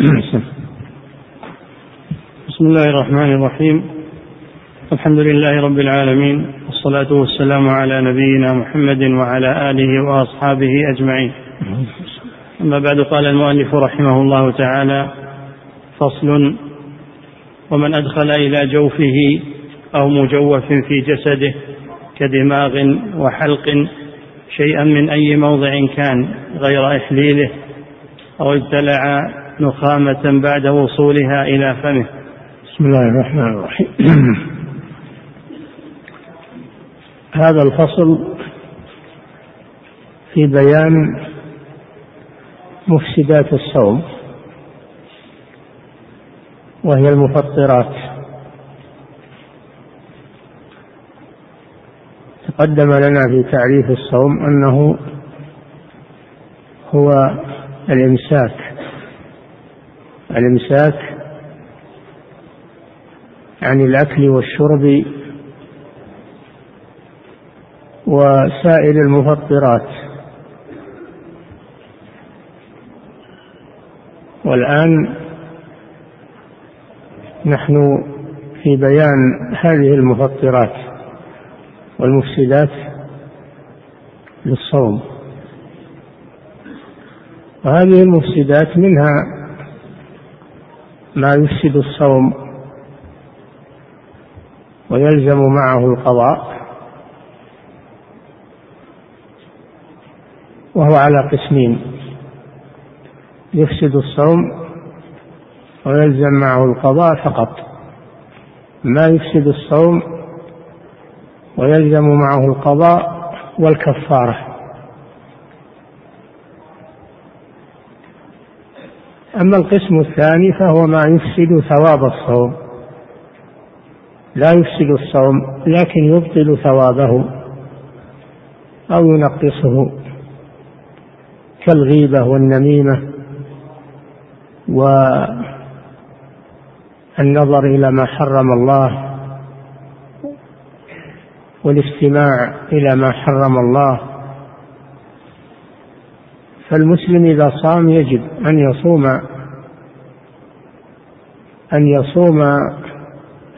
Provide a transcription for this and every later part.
بسم الله الرحمن الرحيم. الحمد لله رب العالمين والصلاة والسلام على نبينا محمد وعلى آله وأصحابه أجمعين. أما بعد قال المؤلف رحمه الله تعالى فصل ومن أدخل إلى جوفه أو مجوف في جسده كدماغ وحلق شيئا من أي موضع كان غير إحليله أو ابتلع نخامة بعد وصولها إلى فمه. بسم الله الرحمن الرحيم. هذا الفصل في بيان مفسدات الصوم وهي المفطرات. تقدم لنا في تعريف الصوم أنه هو الإمساك. الإمساك عن الأكل والشرب وسائر المفطرات. والآن نحن في بيان هذه المفطرات والمفسدات للصوم. وهذه المفسدات منها ما يفسد الصوم ويلزم معه القضاء وهو على قسمين. يفسد الصوم ويلزم معه القضاء فقط. ما يفسد الصوم ويلزم معه القضاء والكفارة. أما القسم الثاني فهو ما يفسد ثواب الصوم. لا يفسد الصوم لكن يبطل ثوابه أو ينقصه كالغيبة والنميمة والنظر إلى ما حرم الله والاستماع إلى ما حرم الله فالمسلم إذا صام يجب أن يصوم أن يصوم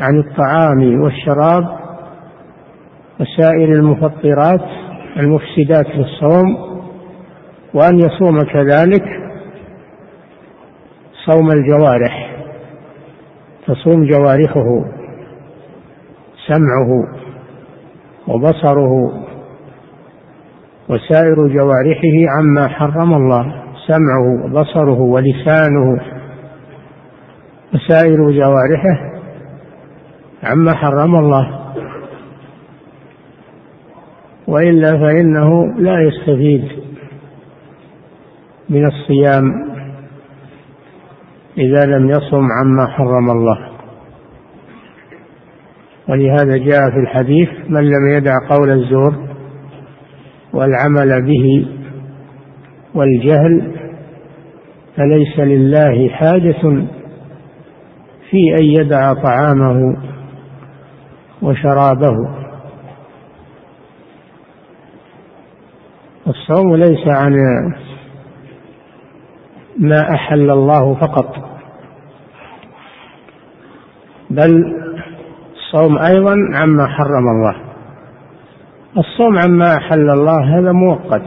عن الطعام والشراب وسائر المفطرات المفسدات للصوم وأن يصوم كذلك صوم الجوارح تصوم جوارحه سمعه وبصره وسائر جوارحه عما حرم الله سمعه وبصره ولسانه. وسائر جوارحه عما حرم الله. وإلا فإنه لا يستفيد من الصيام إذا لم يصم عما حرم الله. ولهذا جاء في الحديث من لم يدع قول الزور والعمل به والجهل فليس لله حاجة في أن يدع طعامه وشرابه. الصوم ليس عن ما أحل الله فقط بل الصوم أيضا عما حرم الله. الصوم عما أحل الله هذا مؤقت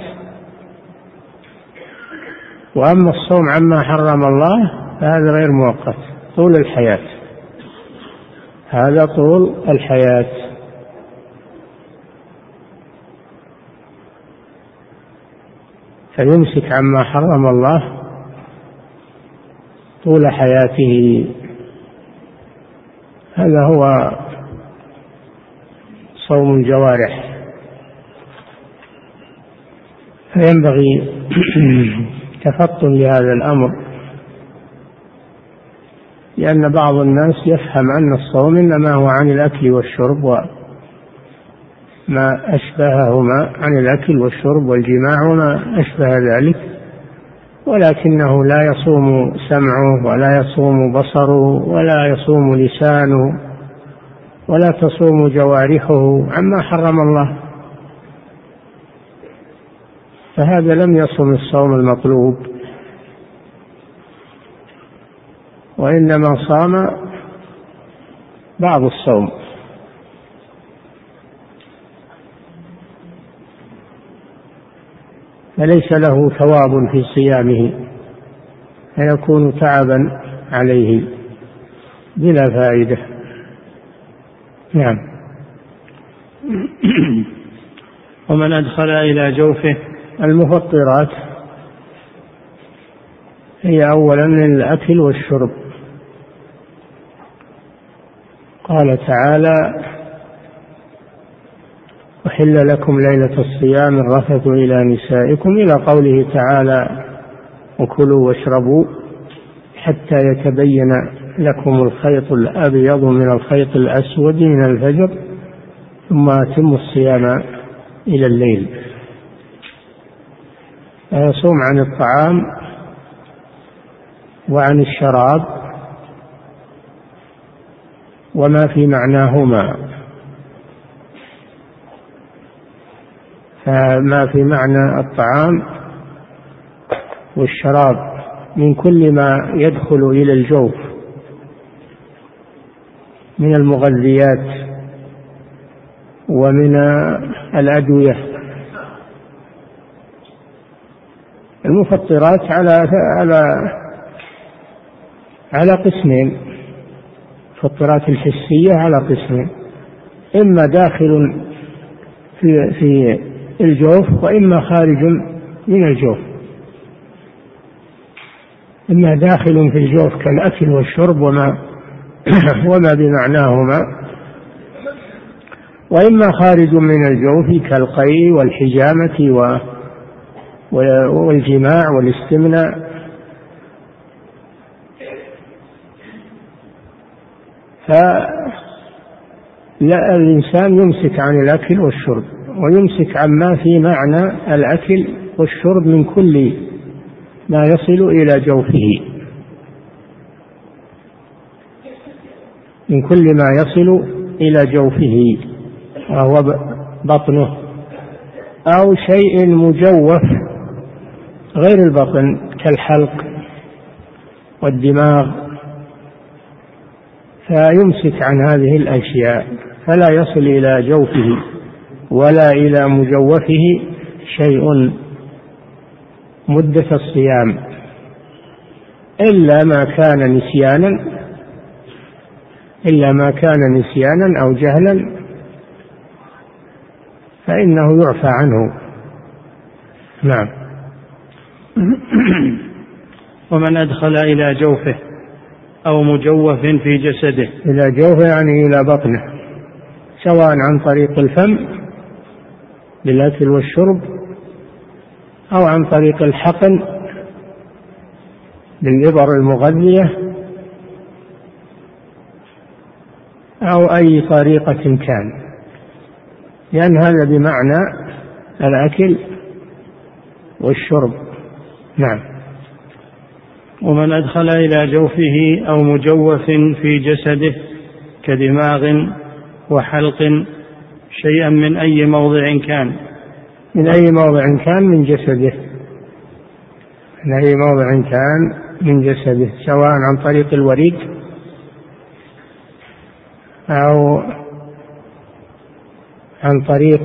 وأما الصوم عما حرم الله فهذا غير مؤقت طول الحياة. هذا طول الحياة. فيمسك عما حرم الله طول حياته. هذا هو صوم الجوارح فينبغي تفطن لهذا الأمر لأن بعض الناس يفهم أن الصوم إنما هو عن الأكل والشرب وما أشبههما عن الأكل والشرب والجماع وما أشبه ذلك ولكنه لا يصوم سمعه ولا يصوم بصره ولا يصوم لسانه ولا تصوم جوارحه عما حرم الله. فهذا لم يصم الصوم المطلوب. وإنما صام بعض الصوم. فليس له ثواب في صيامه فيكون تعبا عليه بلا فائدة. نعم. ومن أدخل إلى جوفه المفطرات هي أولا الأكل والشرب. قال تعالى أحل لكم ليلة الصيام الرفث إلى نسائكم إلى قوله تعالى وكلوا واشربوا حتى يتبين لكم الخيط الأبيض من الخيط الأسود من الفجر ثم أتموا الصيام إلى الليل. فيصوم عن الطعام وعن الشراب وما في معناهما. فما في معنى الطعام والشراب من كل ما يدخل إلى الجوف من المغذيات ومن الأدوية. المفطرات على على على قسمين. المفطرات الحسية على قسمين. إما داخل في في الجوف وإما خارج من الجوف. إما داخل في الجوف كالأكل والشرب وما وما بمعناهما. وإما خارج من الجوف كالقي والحجامة والجماع والاستمناء. فلا الإنسان يمسك عن الأكل والشرب ويمسك عما في معنى الأكل والشرب من كل ما يصل إلى جوفه. من كل ما يصل إلى جوفه وهو بطنه أو شيء مجوف غير البطن كالحلق والدماغ. فيمسك عن هذه الأشياء فلا يصل إلى جوفه ولا إلى مجوفه شيء. مدة الصيام. إلا ما كان نسيانا إلا ما كان نسيانا أو جهلا فإنه يعفى عنه. نعم. ومن أدخل إلى جوفه أو مجوف في جسده. إلى جوفه يعني إلى بطنه سواء عن طريق الفم بالأكل والشرب أو عن طريق الحقن بالإبر المغذية أو أي طريقة كان. لأن هذا بمعنى الأكل والشرب. نعم. ومن أدخل إلى جوفه أو مجوف في جسده كدماغ وحلق شيئا من أي موضع كان. من أي موضع كان؟ من جسده. من أي موضع كان؟ من جسده. سواء عن طريق الوريد أو عن طريق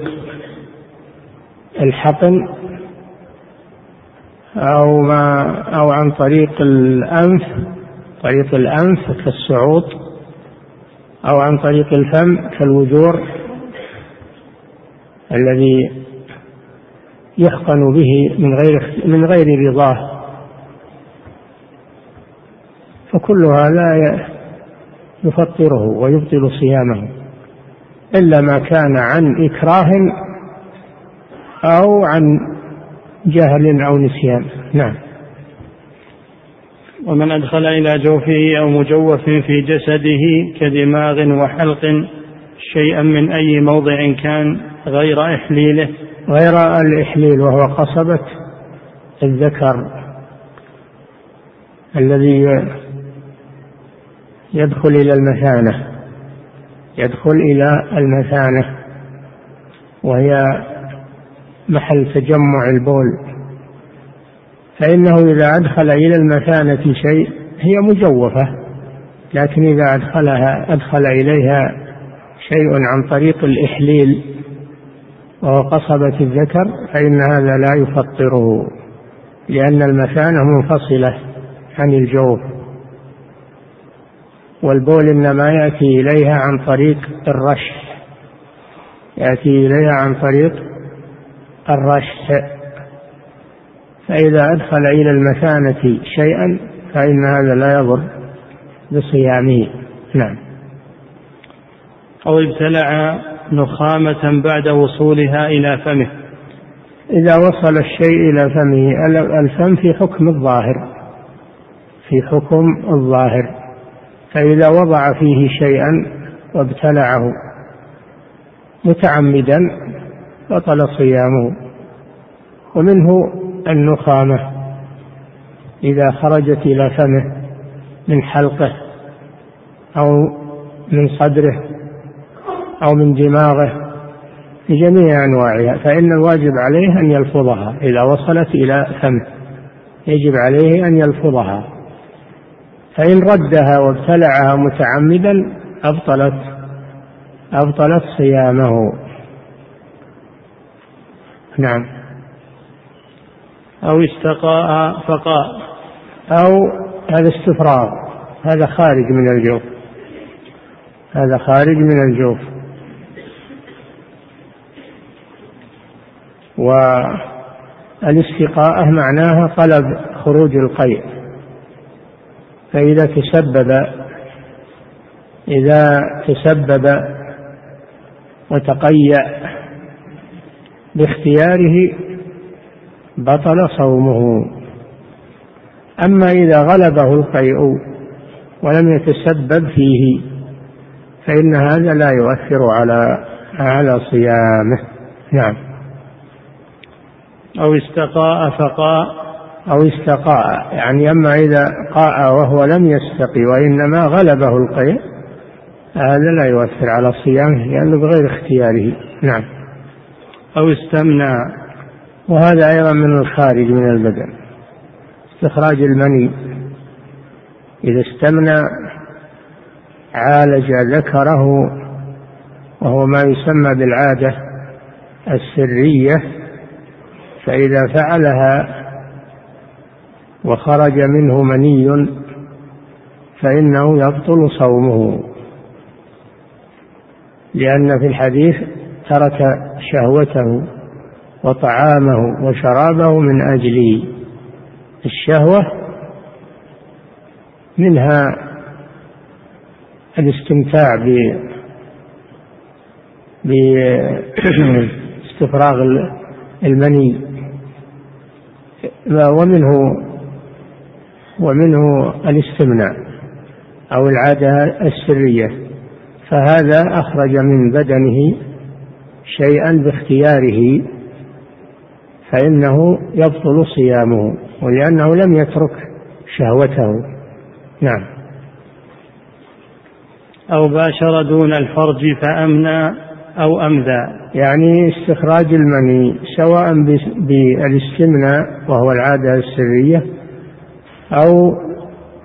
الحقن أو ما أو عن طريق الأنف طريق الأنف كالصعود أو عن طريق الفم كالوجور الذي يحقن به من غير من غير رضاه. فكل هذا يفطره ويبطل صيامه إلا ما كان عن إكراه أو عن جهل أو نسيان. نعم. ومن أدخل إلى جوفه أو مجوف في جسده كدماغ وحلق شيئا من أي موضع كان غير إحليله. غير الإحليل وهو قصبة الذكر الذي يدخل إلى المثانة يدخل إلى المثانة وهي محل تجمع البول. فإنه إذا أدخل إلى المثانة شيء هي مجوفة لكن إذا أدخلها أدخل إليها شيء عن طريق الإحليل وهو قصبة الذكر فإن هذا لا يفطره لأن المثانة منفصلة عن الجوف. والبول إنما يأتي إليها عن طريق الرشح. يأتي إليها عن طريق الرشح. فإذا أدخل إلى المثانة شيئا فإن هذا لا يضر بصيامه. نعم. أو ابتلع نخامة بعد وصولها إلى فمه. إذا وصل الشيء إلى فمه الفم في حكم الظاهر. في حكم الظاهر. فإذا وضع فيه شيئا وابتلعه متعمدا بطل صيامه ومنه النخامة إذا خرجت إلى فمه من حلقه أو من صدره أو من دماغه بجميع أنواعها فإن الواجب عليه أن يلفظها إذا وصلت إلى فمه يجب عليه أن يلفظها. فإن ردها وابتلعها متعمدا أبطلت أبطلت صيامه. نعم. أو استقاء فقاء. أو هذا استفراغ. هذا خارج من الجوف. هذا خارج من الجوف. والاستقاءة معناها طلب خروج القيء. فإذا تسبب إذا تسبب وتقيأ باختياره بطل صومه. أما إذا غلبه القيء ولم يتسبب فيه فإن هذا لا يؤثر على على صيامه. نعم. أو استقاء فقاء. أو استقاء. يعني أما إذا قاء وهو لم يستقي وإنما غلبه القيء هذا لا يؤثر على صيامه لأنه بغير اختياره. نعم. أو استمنى. وهذا أيضا من الخارج من البدن. استخراج المني. إذا استمنى عالج ذكره وهو ما يسمى بالعادة السرية. فإذا فعلها وخرج منه مني فإنه يبطل صومه. لأن في الحديث ترك شهوته وطعامه وشرابه من أجلي الشهوة منها الاستمتاع ب باستفراغ المني. ومنه ومنه الاستمناء أو العادة السرية. فهذا أخرج من بدنه شيئا باختياره فإنه يبطل صيامه ولأنه لم يترك شهوته. نعم. أو باشر دون الفرج فأمنى أو أمذى. يعني استخراج المني سواء بالاستمناء وهو العادة السرية أو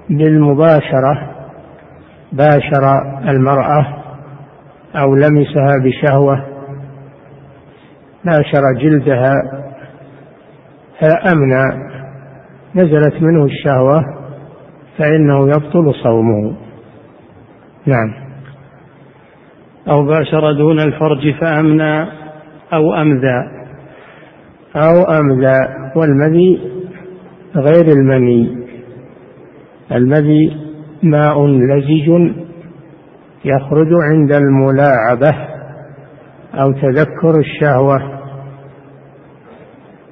بالمباشرة باشر المرأة أو لمسها بشهوة باشر جلدها فأمنى نزلت منه الشهوة فإنه يبطل صومه. نعم. أو باشر دون الفرج فأمنى أو أمذى. أو أمذى والمذي غير المني. المذي ماء لزج يخرج عند الملاعبة أو تذكر الشهوة.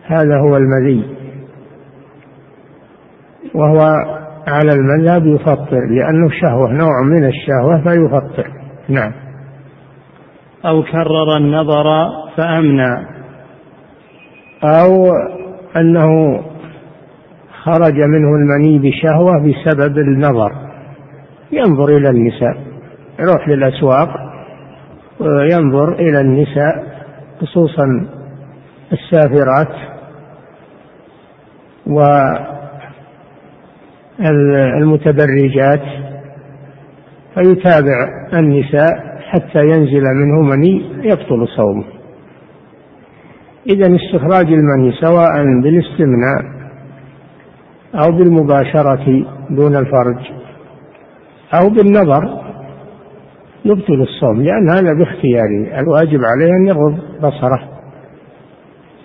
هذا هو المذي. وهو على المذهب يفطر لأنه شهوة نوع من الشهوة فيفطر. نعم. أو كرر النظر فأمنى. أو أنه خرج منه المني بشهوة بسبب النظر. ينظر إلى النساء. يروح للأسواق وينظر إلى النساء خصوصا السافرات. والمتبرجات فيتابع النساء حتى ينزل منه مني يبطل صومه. إذا استخراج المني سواء بالاستمناء أو بالمباشرة دون الفرج أو بالنظر يبطل الصوم لأن هذا باختياره الواجب عليه أن يغض بصره.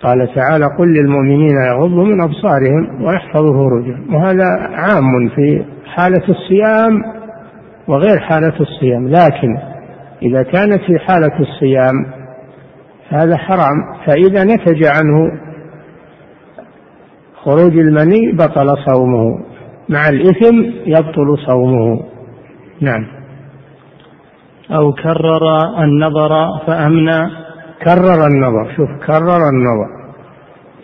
قال تعالى قل للمؤمنين يغضوا من أبصارهم ويحفظوا فروجهم وهذا عام في حالة الصيام وغير حالة الصيام. لكن إذا كانت في حالة الصيام هذا حرام. فإذا نتج عنه خروج المني بطل صومه مع الإثم يبطل صومه. نعم. أو كرر النظر فأمنى كرر النظر. شوف كرر النظر.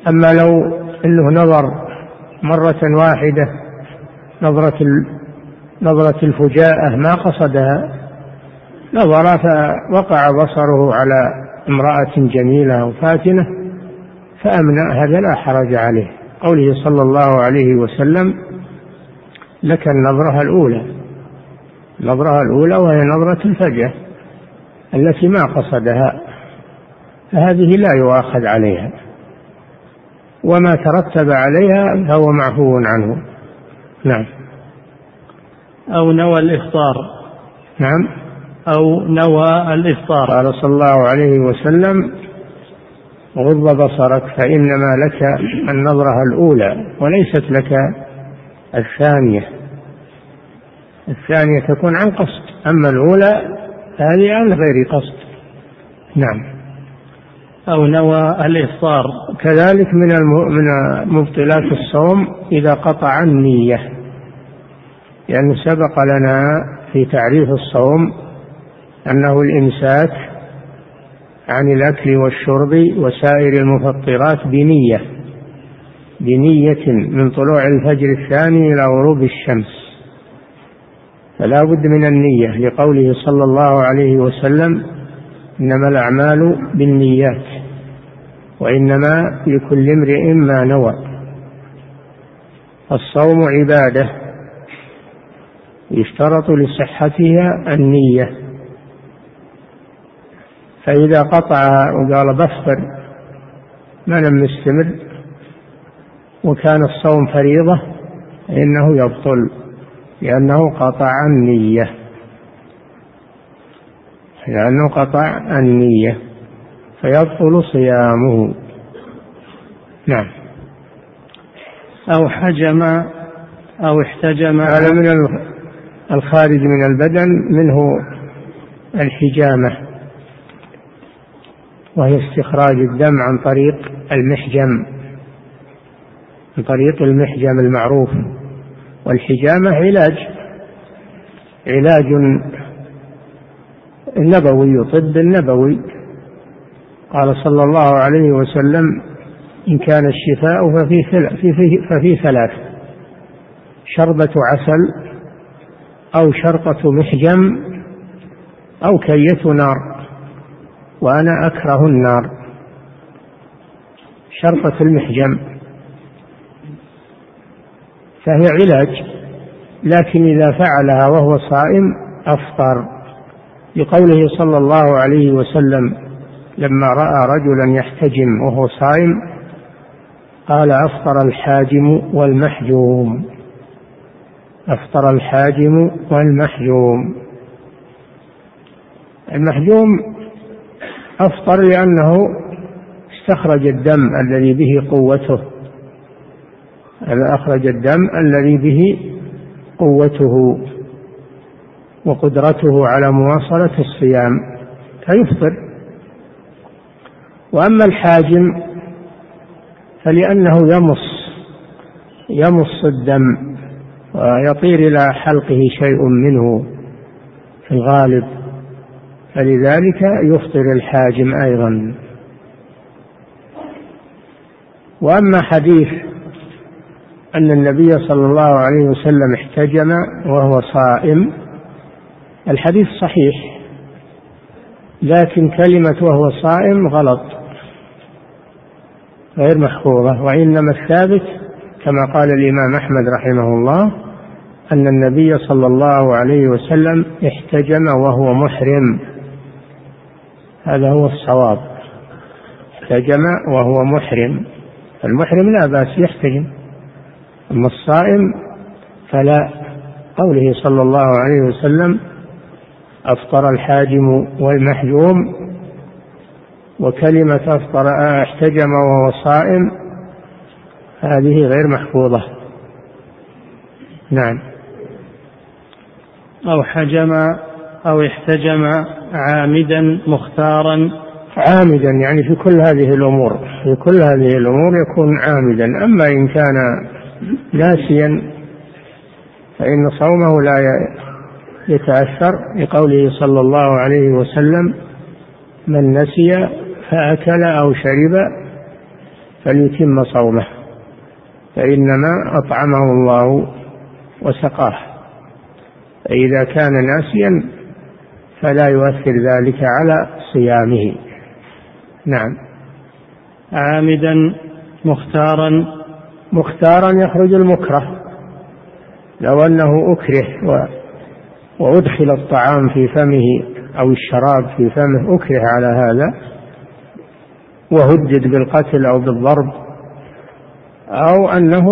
أما لو له نظر مرة واحدة نظرة نظرة الفجاءة ما قصدها نظر فوقع بصره على امرأة جميلة أو فاتنة فأمنى هذا لا حرج عليه. قوله صلى الله عليه وسلم لك النظرة الأولى. النظرة الأولى وهي نظرة الفجأة التي ما قصدها. فهذه لا يؤاخذ عليها. وما ترتب عليها فهو معفو عنه. نعم. أو نوى الإفطار. نعم. أو نوى الإفطار. قال صلى الله عليه وسلم غض بصرك فإنما لك النظرة الأولى وليست لك الثانية. الثانية تكون عن قصد أما الأولى هذه عن غير قصد. نعم. أو نوى الإفطار. كذلك من من مبطلات الصوم إذا قطع النية. لأنه سبق لنا في تعريف الصوم أنه الإمساك عن الأكل والشرب وسائر المفطرات بنية بنية من طلوع الفجر الثاني إلى غروب الشمس. فلا بد من النية لقوله صلى الله عليه وسلم إنما الأعمال بالنيات وإنما لكل امرئ ما نوى. الصوم عبادة يشترط لصحتها النية. فإذا قطعها وقال بفطر ما لم يستمر وكان الصوم فريضة فإنه يبطل لأنه قطع النية. لأنه قطع النية فيبطل صيامه. نعم. أو حجم أو احتجم. هذا من الخارج من البدن منه الحجامة. وهي استخراج الدم عن طريق المحجم عن طريق المحجم المعروف. والحجامة علاج علاج نبوي طب نبوي قال صلى الله عليه وسلم إن كان الشفاء ففي في ففي ثلاث شربة عسل أو شرطة محجم أو كية نار وأنا أكره النار. شرطة المحجم فهي علاج لكن إذا فعلها وهو صائم أفطر. لقوله صلى الله عليه وسلم لما رأى رجلا يحتجم وهو صائم قال أفطر الحاجم والمحجوم. أفطر الحاجم والمحجوم. المحجوم أفطر لأنه استخرج الدم الذي به قوته. هذا أخرج الدم الذي به قوته. وقدرته على مواصلة الصيام فيفطر. وأما الحاجم فلأنه يمص يمص الدم ويطير إلى حلقه شيء منه في الغالب فلذلك يفطر الحاجم أيضا. وأما حديث أن النبي صلى الله عليه وسلم احتجم وهو صائم الحديث صحيح لكن كلمة وهو صائم غلط غير محفوظة وإنما الثابت كما قال الإمام أحمد رحمه الله أن النبي صلى الله عليه وسلم احتجم وهو محرم هذا هو الصواب احتجم وهو محرم المحرم لا بأس يحتجم أما الصائم فلا قوله صلى الله عليه وسلم أفطر الحاجم والمحجوم وكلمة أفطر احتجم وهو صائم هذه غير محفوظة. نعم. أو حجم أو احتجم عامدا مختارا. عامدا يعني في كل هذه الأمور في كل هذه الأمور يكون عامدا. أما إن كان ناسيا فإن صومه لا يتأثر لقوله صلى الله عليه وسلم من نسي فأكل أو شرب فليتم صومه فإنما أطعمه الله وسقاه فإذا كان ناسيا فلا يؤثر ذلك على صيامه. نعم. عامدا مختارا. مختارا يخرج المكره لو أنه أكره وأدخل الطعام في فمه أو الشراب في فمه أكره على هذا. وهدد بالقتل أو بالضرب. أو أنه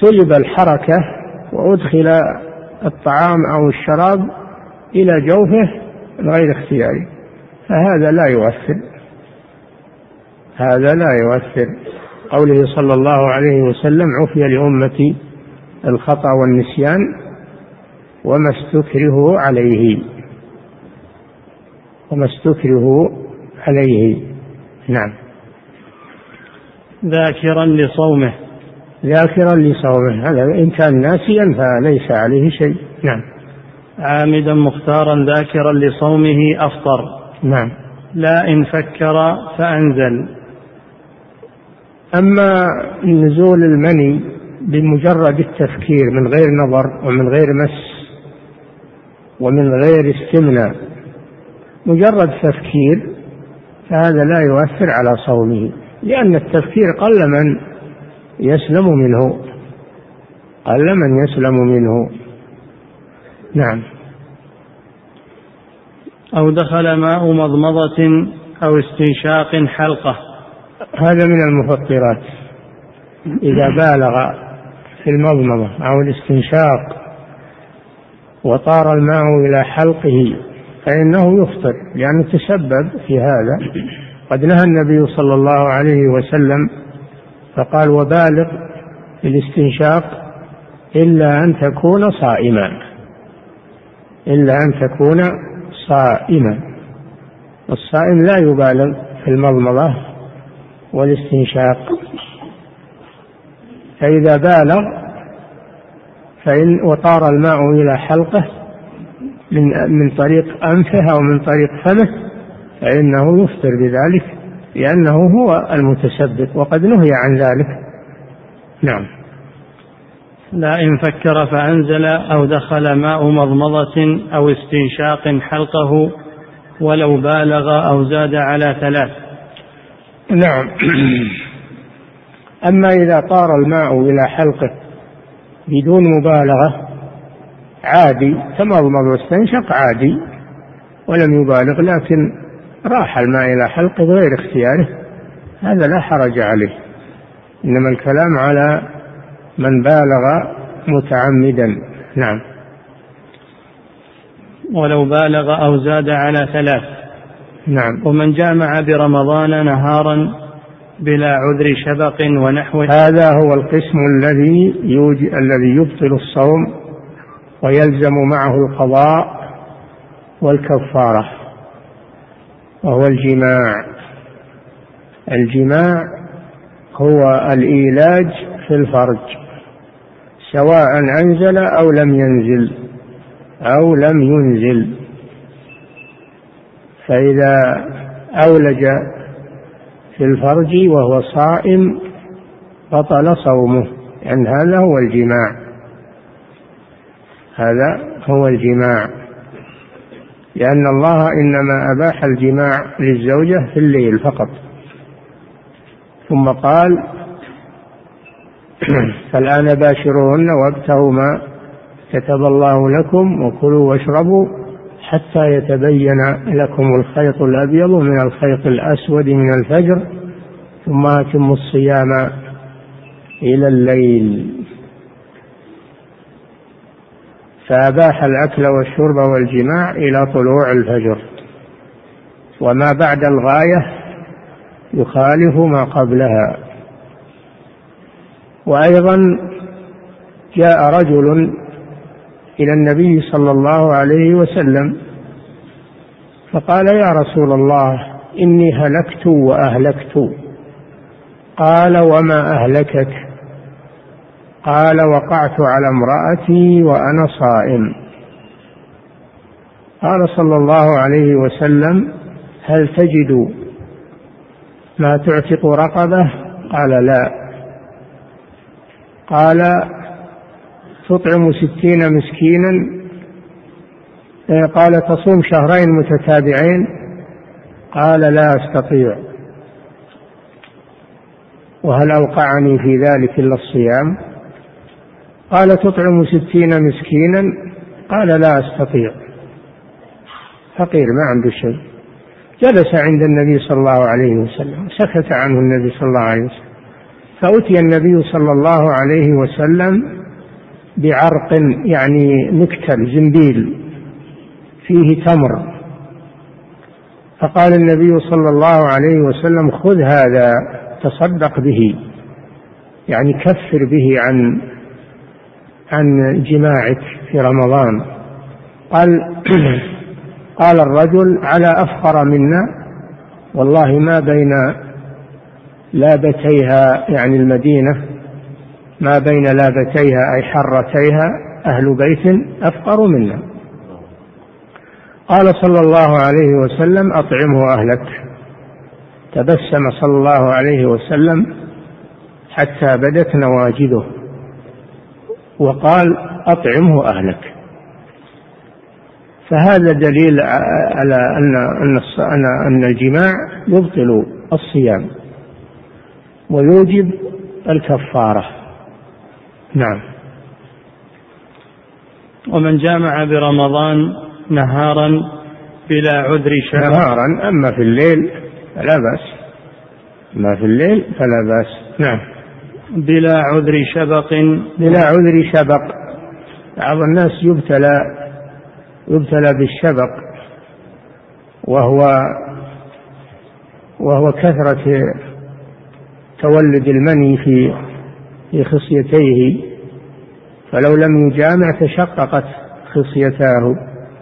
سلب الحركة وأدخل الطعام أو الشراب إلى جوفه غير اختياري. فهذا لا يؤثر. هذا لا يؤثر. قوله صلى الله عليه وسلم عفي لأمتي الخطأ والنسيان. وما استكرهوا عليه. وما استكرهوا عليه. نعم. ذاكرا لصومه. ذاكرا لصومه. هذا إن كان ناسيا فليس عليه شيء. نعم. عامدا مختارا ذاكرا لصومه أفطر. نعم. لا إن فكر فأنزل. أما نزول المني بمجرد التفكير من غير نظر ومن غير مس ومن غير استمناء. مجرد تفكير فهذا لا يؤثر على صومه لأن التفكير قل من يسلم منه قل من يسلم منه. نعم. أو دخل ماء مضمضة أو استنشاق حلقة. هذا من المفطرات. إذا بالغ في المضمضة أو الاستنشاق وطار الماء إلى حلقه فإنه يفطر لأنه تسبب في هذا. قد نهى النبي صلى الله عليه وسلم فقال وبالغ في الاستنشاق إلا أن تكون صائما إلا أن تكون صائما. الصائم لا يبالغ في المضمضة والاستنشاق. فإذا بالغ فإن وطار الماء إلى حلقه من من طريق أنفه أو من طريق فمه فإنه يفطر بذلك لأنه هو المتسبب وقد نهي عن ذلك. نعم. لا إن فكر فأنزل أو دخل ماء مضمضة أو استنشاق حلقه ولو بالغ أو زاد على ثلاث. نعم. أما إذا طار الماء إلى حلقه بدون مبالغة عادي تمضمض واستنشق عادي ولم يبالغ لكن راح الماء إلى حلقه بغير اختياره هذا لا حرج عليه. إنما الكلام على من بالغ متعمدا. نعم. ولو بالغ أو زاد على ثلاث. نعم. ومن جامع برمضان نهارا بلا عذر شبق ونحوه هذا هو القسم الذي يوج... الذي يبطل الصوم ويلزم معه القضاء والكفارة وهو الجماع. الجماع هو الإيلاج في الفرج سواء أنزل أو لم ينزل أو لم ينزل. فإذا أولج في الفرج وهو صائم بطل صومه لأن هذا هو الجماع. هذا هو الجماع. لأن الله إنما أباح الجماع للزوجة في الليل فقط. ثم قال فالآن باشروهن وابتغوا ما كتب الله لكم وكلوا واشربوا حتى يتبين لكم الخيط الأبيض من الخيط الأسود من الفجر ثم أتموا الصيام إلى الليل. فأباح الأكل والشرب والجماع إلى طلوع الفجر. وما بعد الغاية يخالف ما قبلها. وأيضا جاء رجل إلى النبي صلى الله عليه وسلم فقال يا رسول الله إني هلكت وأهلكت. قال وما أهلكك؟ قال وقعت على امرأتي وأنا صائم. قال صلى الله عليه وسلم هل تجد ما تعتق رقبة؟ قال لا. قال تطعم ستين مسكينا قال تصوم شهرين متتابعين؟ قال لا أستطيع. وهل أوقعني في ذلك إلا الصيام؟ قال تطعم ستين مسكينا؟ قال لا أستطيع. فقير ما عنده شيء. جلس عند النبي صلى الله عليه وسلم سكت عنه النبي صلى الله عليه وسلم. فأتي النبي صلى الله عليه وسلم بعرق يعني مكتل زنبيل فيه تمر. فقال النبي صلى الله عليه وسلم خذ هذا تصدق به يعني كفر به عن عن جماعك في رمضان. قال قال الرجل على افقر منا والله ما بين لابتيها يعني المدينة ما بين لابتيها أي حرتيها أهل بيت أفقر منا. قال صلى الله عليه وسلم أطعمه أهلك. تبسم صلى الله عليه وسلم حتى بدت نواجذه وقال أطعمه أهلك. فهذا دليل على أن أن أن الجماع يبطل الصيام ويوجب الكفارة. نعم. ومن جامع برمضان نهارا بلا عذر شهر. نهارا أما في الليل فلا بأس. ما في الليل فلا بأس. نعم. بلا عذر شبق. بلا عذر شبق. بعض الناس يبتلى يبتلى بالشبق وهو وهو كثرة تولد المني في في خصيتيه. فلو لم يجامع تشققت خصيتاه.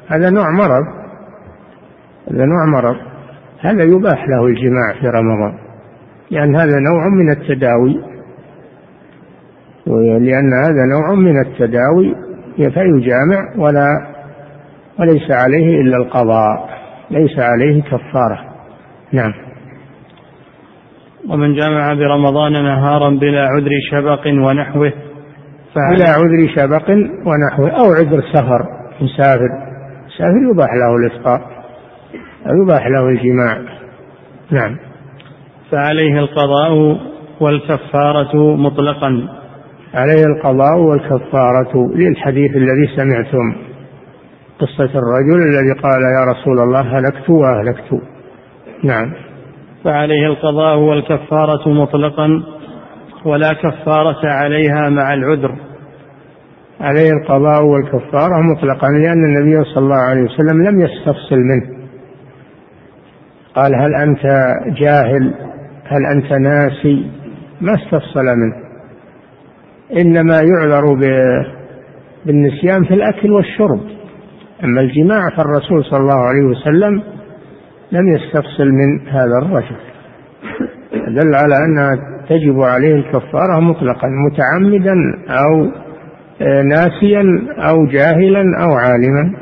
هذا نوع مرض. هذا نوع مرض. هذا يباح له الجماع في رمضان. لأن هذا نوع من التداوي. لأن هذا نوع من التداوي فيجامع ولا وليس عليه إلا القضاء. ليس عليه كفارة. نعم. ومن جامع برمضان نهارا بلا عذر شبق ونحوه بلا عذر شبق ونحوه أو عذر سفر مسافر مسافر يباح له الإفطار أو يباح له الجماع. نعم. فعليه القضاء والكفارة مطلقا. عليه القضاء والكفارة للحديث الذي سمعتم. قصة الرجل الذي قال يا رسول الله هلكت وأهلكت. نعم. فعليه القضاء والكفارة مطلقا. ولا كفارة عليها مع العذر. عليه القضاء والكفارة مطلقا لأن النبي صلى الله عليه وسلم لم يستفصل منه. قال هل أنت جاهل؟ هل أنت ناسي؟ ما استفصل منه. إنما يعذر بالنسيان في الأكل والشرب. أما الجماع فالرسول صلى الله عليه وسلم لم يستفصل من هذا الرجل. دل على أنها تجب عليه الكفارة مطلقا متعمدا أو ناسيا أو جاهلا أو عالما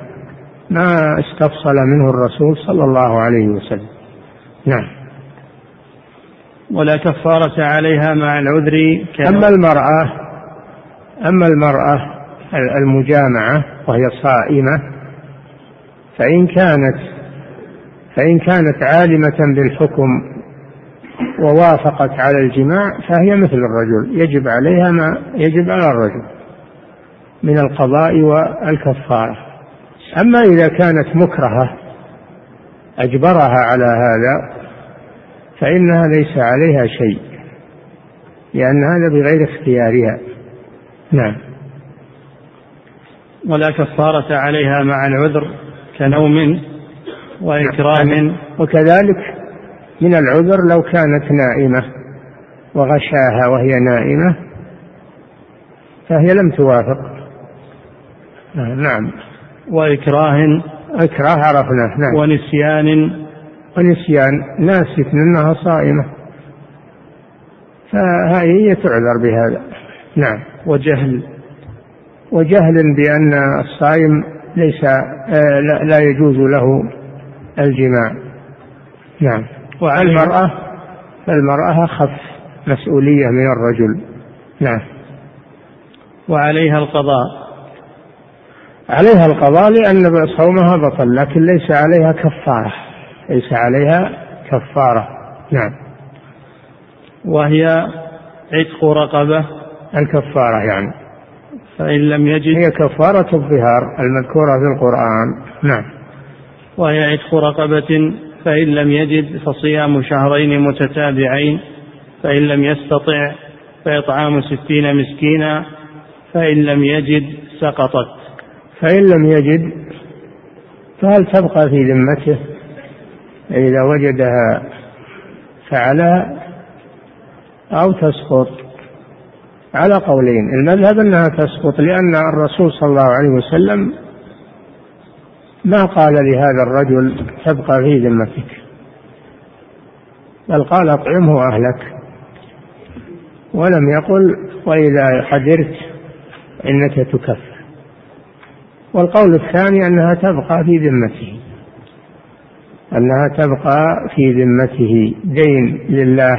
ما استفصل منه الرسول صلى الله عليه وسلم. نعم. ولا كفارة عليها مع العذر أما المرأة أما المرأة المجامعة وهي صائمة فإن كانت فإن كانت عالمة بالحكم ووافقت على الجماع فهي مثل الرجل يجب عليها ما يجب على الرجل من القضاء والكفارة. أما إذا كانت مكرهة أجبرها على هذا فإنها ليس عليها شيء لأن هذا بغير اختيارها. نعم. ولا كفارة عليها مع العذر كنوم وإكراه وكذلك من العذر لو كانت نائمة وغشاها وهي نائمة فهي لم توافق. نعم. وإكراه إكراه عرفناه نعم. ونسيان. ونسيان ناسية أنها صائمة. فهذه تعذر بهذا. نعم. وجهل. وجهل بأن الصائم ليس آه، لا يجوز له الجماع. نعم. والمرأة فالمرأة أخف مسؤولية من الرجل. نعم. وعليها القضاء. عليها القضاء لأن صومها بطل لكن ليس عليها كفارة. ليس عليها كفارة. نعم. وهي عتق رقبة. الكفارة يعني. فإن لم يجد هي كفارة الظهار المذكورة في القرآن. نعم. وهي عتق رقبة فإن لم يجد فصيام شهرين متتابعين فإن لم يستطع فإطعام ستين مسكينا فإن لم يجد سقطت. فإن لم يجد فهل تبقى في ذمته؟ إذا وجدها فعلها أو تسقط؟ على قولين المذهب أنها تسقط لأن الرسول صلى الله عليه وسلم ما قال لهذا الرجل تبقى في ذمتك؟ بل قال اطعمه أهلك. ولم يقل وإذا قدرت إنك تكفر. والقول الثاني أنها تبقى في ذمته. أنها تبقى في ذمته. دين لله.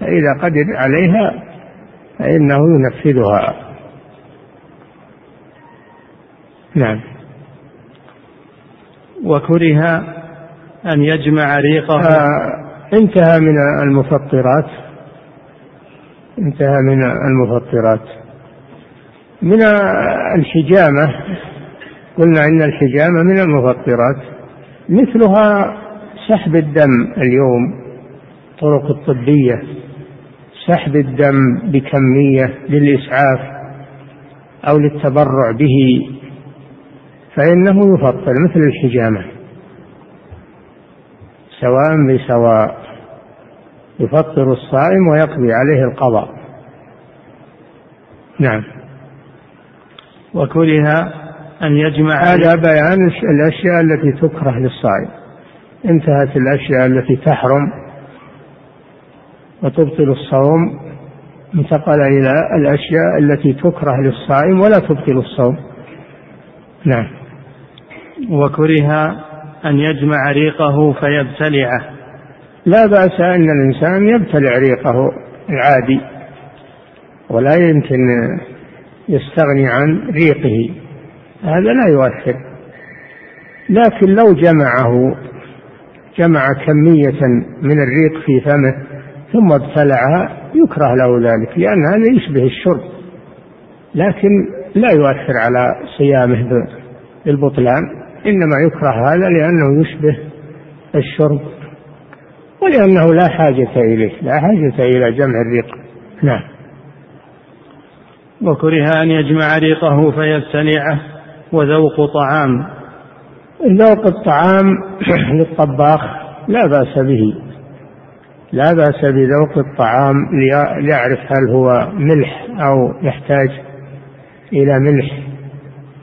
فإذا قدر عليها فإنه ينفذها. نعم. وكره أن يجمع ريقه. آه انتهى من المفطرات. انتهى من المفطرات. من الحجامة قلنا إن الحجامة من المفطرات. مثلها سحب الدم اليوم طرق الطبية سحب الدم بكمية للإسعاف أو للتبرع به. فإنه يفطر مثل الحجامة سواء بسواء يفطر الصائم ويقضي عليه القضاء. نعم. وكره أن يجمع هذا بيان الأشياء التي تكره للصائم. انتهت الأشياء التي تحرم وتبطل الصوم. انتقل إلى الأشياء التي تكره للصائم ولا تبطل الصوم. نعم. وكره أن يجمع ريقه فيبتلعه. لا بأس أن الإنسان يبتلع ريقه العادي ولا يمكن يستغني عن ريقه هذا لا يؤثر. لكن لو جمعه جمع كمية من الريق في فمه ثم ابتلعها يكره له ذلك لأن هذا يشبه الشرب. لكن لا يؤثر على صيامه بالبطلان. إنما يكره هذا لأنه يشبه الشرب ولأنه لا حاجة إليه لا حاجة إلى جمع الريق نعم. وكره أن يجمع ريقه فيبتلعه وذوق طعام. ذوق الطعام للطباخ لا بأس به لا بأس بذوق الطعام ليعرف هل هو ملح أو يحتاج إلى ملح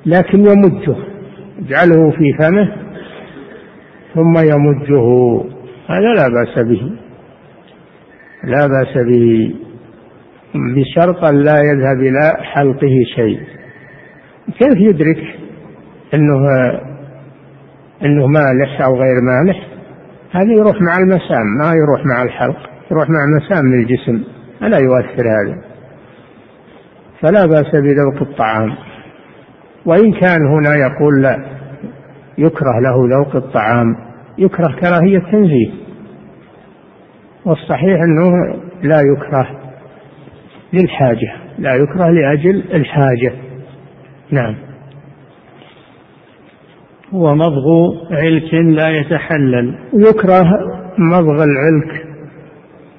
لكن يمجه يجعله في فمه ثم يمجه هذا لا بأس به. لا بأس به. بشرط أن لا يذهب إلى حلقه شيء. كيف يدرك أنه أنه مالح أو غير مالح؟ هذا يروح مع المسام ما يروح مع الحلق يروح مع مسام من الجسم ألا يؤثر هذا؟ فلا بأس بذوق الطعام. وإن كان هنا يقول لا يكره له ذوق الطعام يكره كراهية تنزيه. والصحيح أنه لا يكره للحاجة لا يكره لأجل الحاجة. نعم. ومضغ علك لا يتحلل. يكره مضغ العلك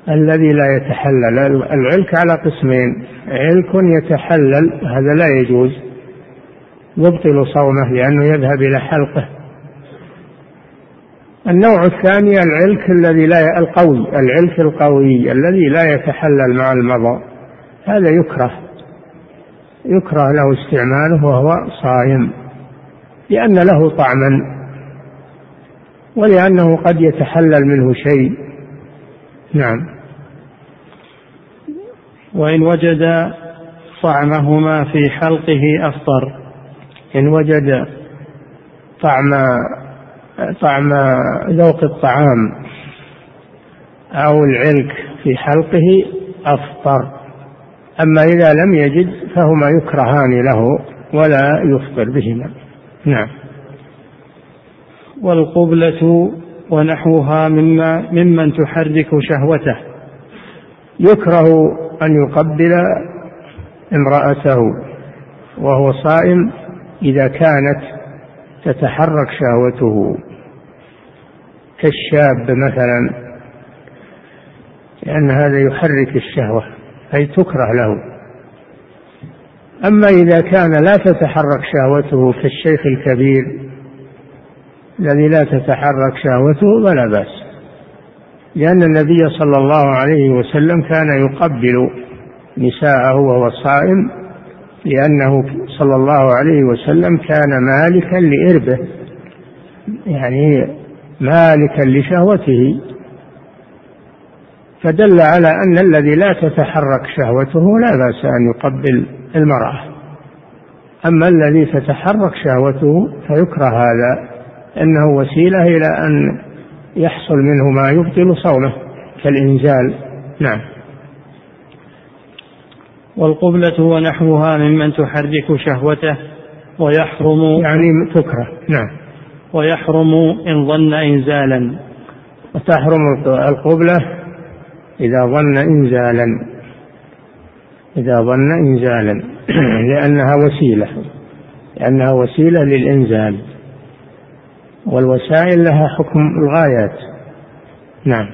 الذي لا يتحلل. العلك على قسمين علك يتحلل هذا لا يجوز. يبطل صومه لأنه يذهب إلى حلقه. النوع الثاني العلك الذي لا القوي العلك القوي الذي لا يتحلل مع المضى. هذا يكره يكره له استعماله وهو صائم لأن له طعما ولأنه قد يتحلل منه شيء. نعم. وإن وجد طعمهما في حلقه أفطر. إن وجد طعم طعم ذوق الطعام أو العلك في حلقه أفطر. أما إذا لم يجد فهما يكرهان له ولا يفطر بهما. نعم. والقبلة ونحوها مما ممن تحرك شهوته. يكره أن يقبل امرأته وهو صائم إذا كانت تتحرك شهوته كالشاب مثلا لأن هذا يحرك الشهوة أي تكره له. أما إذا كان لا تتحرك شهوته كالشيخ الكبير الذي لا تتحرك شهوته فلا بأس لأن النبي صلى الله عليه وسلم كان يقبل نساءه وهو صائم لأنه صلى الله عليه وسلم كان مالكا لإربه يعني مالكا لشهوته. فدل على أن الذي لا تتحرك شهوته لا بأس أن يقبل المرأة. أما الذي تتحرك شهوته فيكره هذا أنه وسيلة إلى أن يحصل منه ما يبطل صومه كالإنزال. نعم. والقبلة ونحوها ممن تحرك شهوته ويحرم يعني تكره نعم. ويحرم إن ظن إنزالا. وتحرم القبلة إذا ظن إنزالا. إذا ظن إنزالا. لأنها وسيلة. لأنها وسيلة للإنزال. والوسائل لها حكم الغايات. نعم.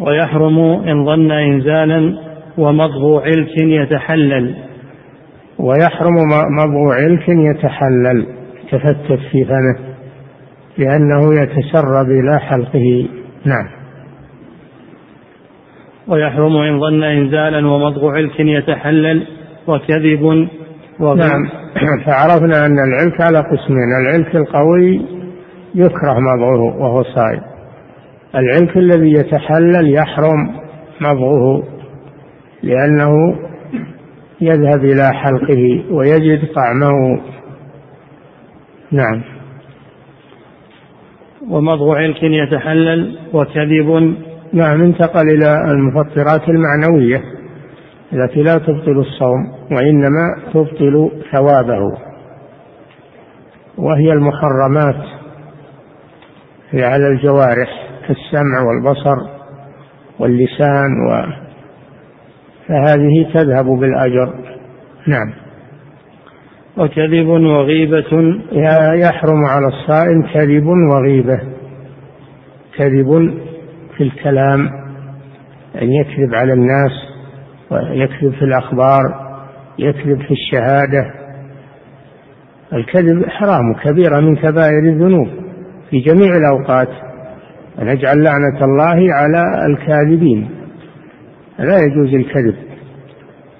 ويحرم إن ظن إنزالا ومضغ علك يتحلل. ويحرم مضغ علك يتحلل تفتت في فمه لأنه يتسرب إلى حلقه. نعم. ويحرم إن ظن إنزالا ومضغ علك يتحلل وكذب وغير نعم. فعرفنا أن العلك على قسمين العلك القوي يكره مضغه وهو صائم. العلك الذي يتحلل يحرم مضغه. لأنه يذهب إلى حلقه ويجد طعمه. نعم. ومضغ علك يتحلل وكذب. نعم انتقل إلى المفطرات المعنوية التي لا تبطل الصوم وإنما تبطل ثوابه وهي المحرمات في على الجوارح كالسمع والبصر واللسان و فهذه تذهب بالأجر. نعم. وكذب وغيبة يحرم على الصائم كذب وغيبة. كذب في الكلام أن يكذب على الناس ويكذب في الأخبار يكذب في الشهادة. الكذب حرام كبيرة من كبائر الذنوب في جميع الأوقات. ونجعل لعنة الله على الكاذبين. لا يجوز الكذب.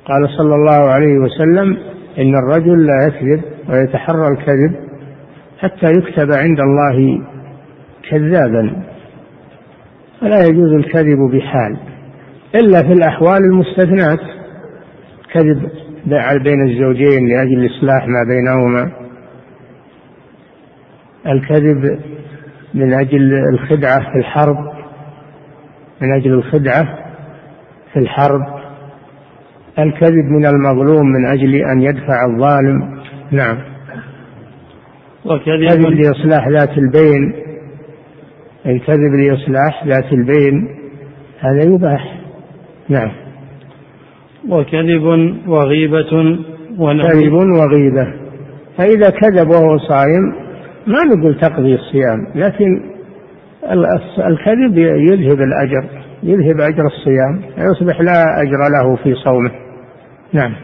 قال صلى الله عليه وسلم إن الرجل لا يكذب ويتحرى الكذب حتى يكتب عند الله كذابا. فلا يجوز الكذب بحال. إلا في الأحوال المستثنات كذب بين الزوجين لأجل إصلاح ما بينهما. الكذب من أجل الخدعة في الحرب. من أجل الخدعة في الحرب الكذب من المظلوم من أجل أن يدفع الظالم. نعم. وكذب لإصلاح ذات البين. الكذب لإصلاح ذات البين هذا يباح. نعم. وكذب وغيبة كذب وغيبة. فإذا كذب وهو صائم ما نقول تقضي الصيام لكن الكذب يذهب الأجر. يذهب أجر الصيام يصبح لا أجر له في صومه. نعم.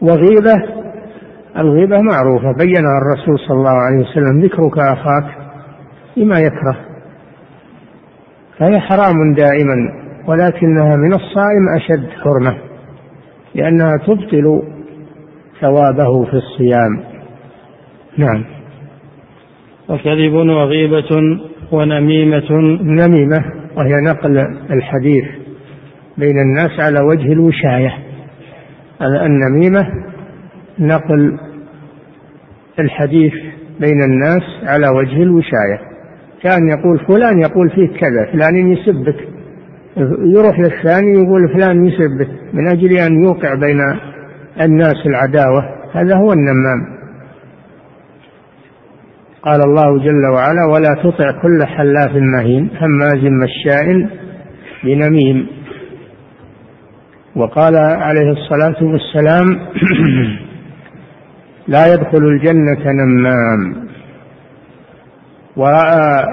وغيبة الغيبة معروفة بينها الرسول صلى الله عليه وسلم ذكرك أخاك بما يكره. فهي حرام دائما ولكنها من الصائم أشد حرمة لأنها تبطل ثوابه في الصيام. نعم. وكذب وغيبة ونميمة. نميمة. وهي نقل الحديث بين الناس على وجه الوشاية النميمة نقل الحديث بين الناس على وجه الوشاية. كان يقول فلان يقول فيك كذا فلان يسبك يروح للثاني يقول فلان يسبك من أجل أن يوقع بين الناس العداوة. هذا هو النمام. قال الله جل وعلا ولا تطع كل حلاف مهين هماز مشاء بنميم. وقال عليه الصلاة والسلام لا يدخل الجنة نمام. ورأى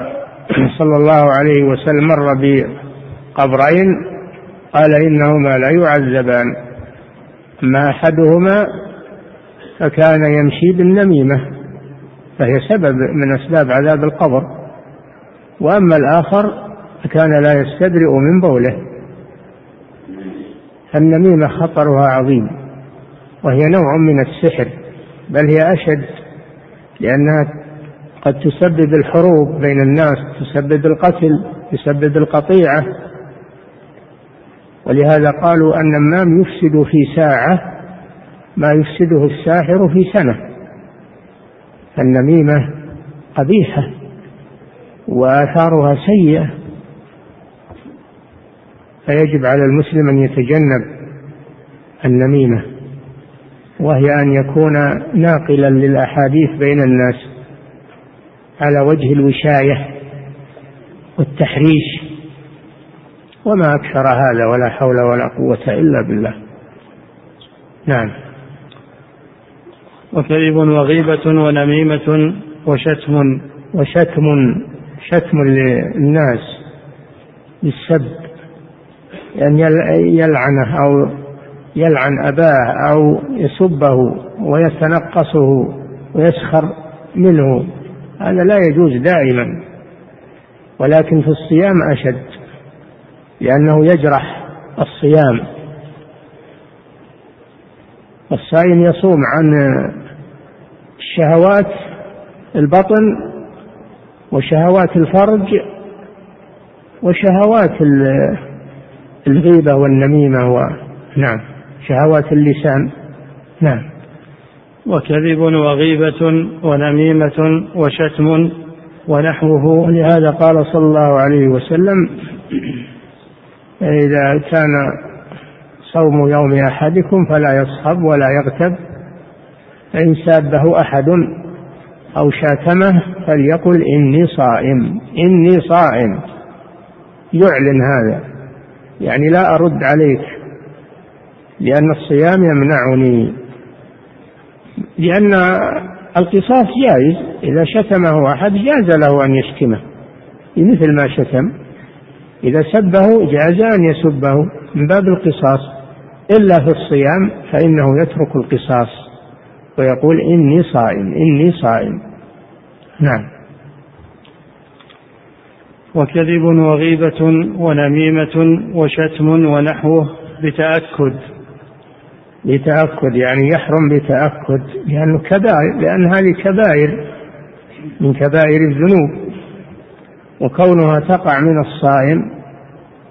صلى الله عليه وسلم مر بقبرين قال إنهما لا يعذبان. أما أحدهما فكان يمشي بالنميمة. فهي سبب من أسباب عذاب القبر. وأما الآخر فكان لا يستبرئ من بوله. فالنميمة خطرها عظيم وهي نوع من السحر بل هي أشد لأنها قد تسبب الحروب بين الناس تسبب القتل تسبب القطيعة. ولهذا قالوا النمام يفسد في ساعة ما يفسده الساحر في سنة. النميمة قبيحة وآثارها سيئة فيجب على المسلم أن يتجنب النميمة وهي أن يكون ناقلا للأحاديث بين الناس على وجه الوشاية والتحريش وما أكثر هذا ولا حول ولا قوة إلا بالله. نعم. وكذب وغيبة ونميمة وشتم وشتم شتم للناس بالسب أن يعني يلعنه أو يلعن أباه أو يسبه ويتنقصه ويسخر منه. هذا لا يجوز دائما ولكن في الصيام أشد لأنه يجرح الصيام. الصائم يصوم عن شهوات البطن وشهوات الفرج وشهوات الغيبة والنميمة و... نعم شهوات اللسان. نعم. وكذب وغيبة ونميمة وشتم ونحوه. ولهذا قال صلى الله عليه وسلم إذا كان صوم يوم أحدكم فلا يصخب ولا يغتب. فإن سابه أحد أو شاتمه فليقل إني صائم إني صائم. يعلن هذا. يعني لا أرد عليك لأن الصيام يمنعني. لأن القصاص جائز إذا شتمه أحد جاز له أن يشتمه. مثل ما شتم إذا سبه جاز أن يسبه من باب القصاص. إلا في الصيام فإنه يترك القصاص ويقول إني صائم إني صائم. نعم. وكذب وغيبة ونميمة وشتم ونحوه بتأكد. بتأكد يعني يحرم بتأكد لأنه كبائر لأن هذه كبائر من كبائر الذنوب. وكونها تقع من الصائم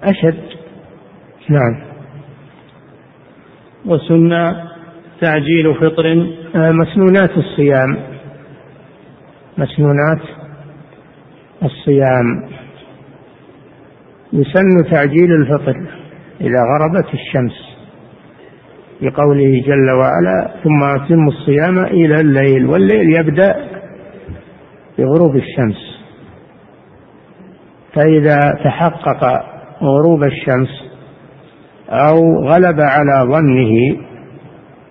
أشد. نعم. وسنة تعجيل فطر آه، مسنونات الصيام. مسنونات الصيام. يسن تعجيل الفطر إذا غربت الشمس بقوله جل وعلا ثم أتم الصيام إلى الليل والليل يبدأ بغروب الشمس. فإذا تحقق غروب الشمس أو غلب على ظنه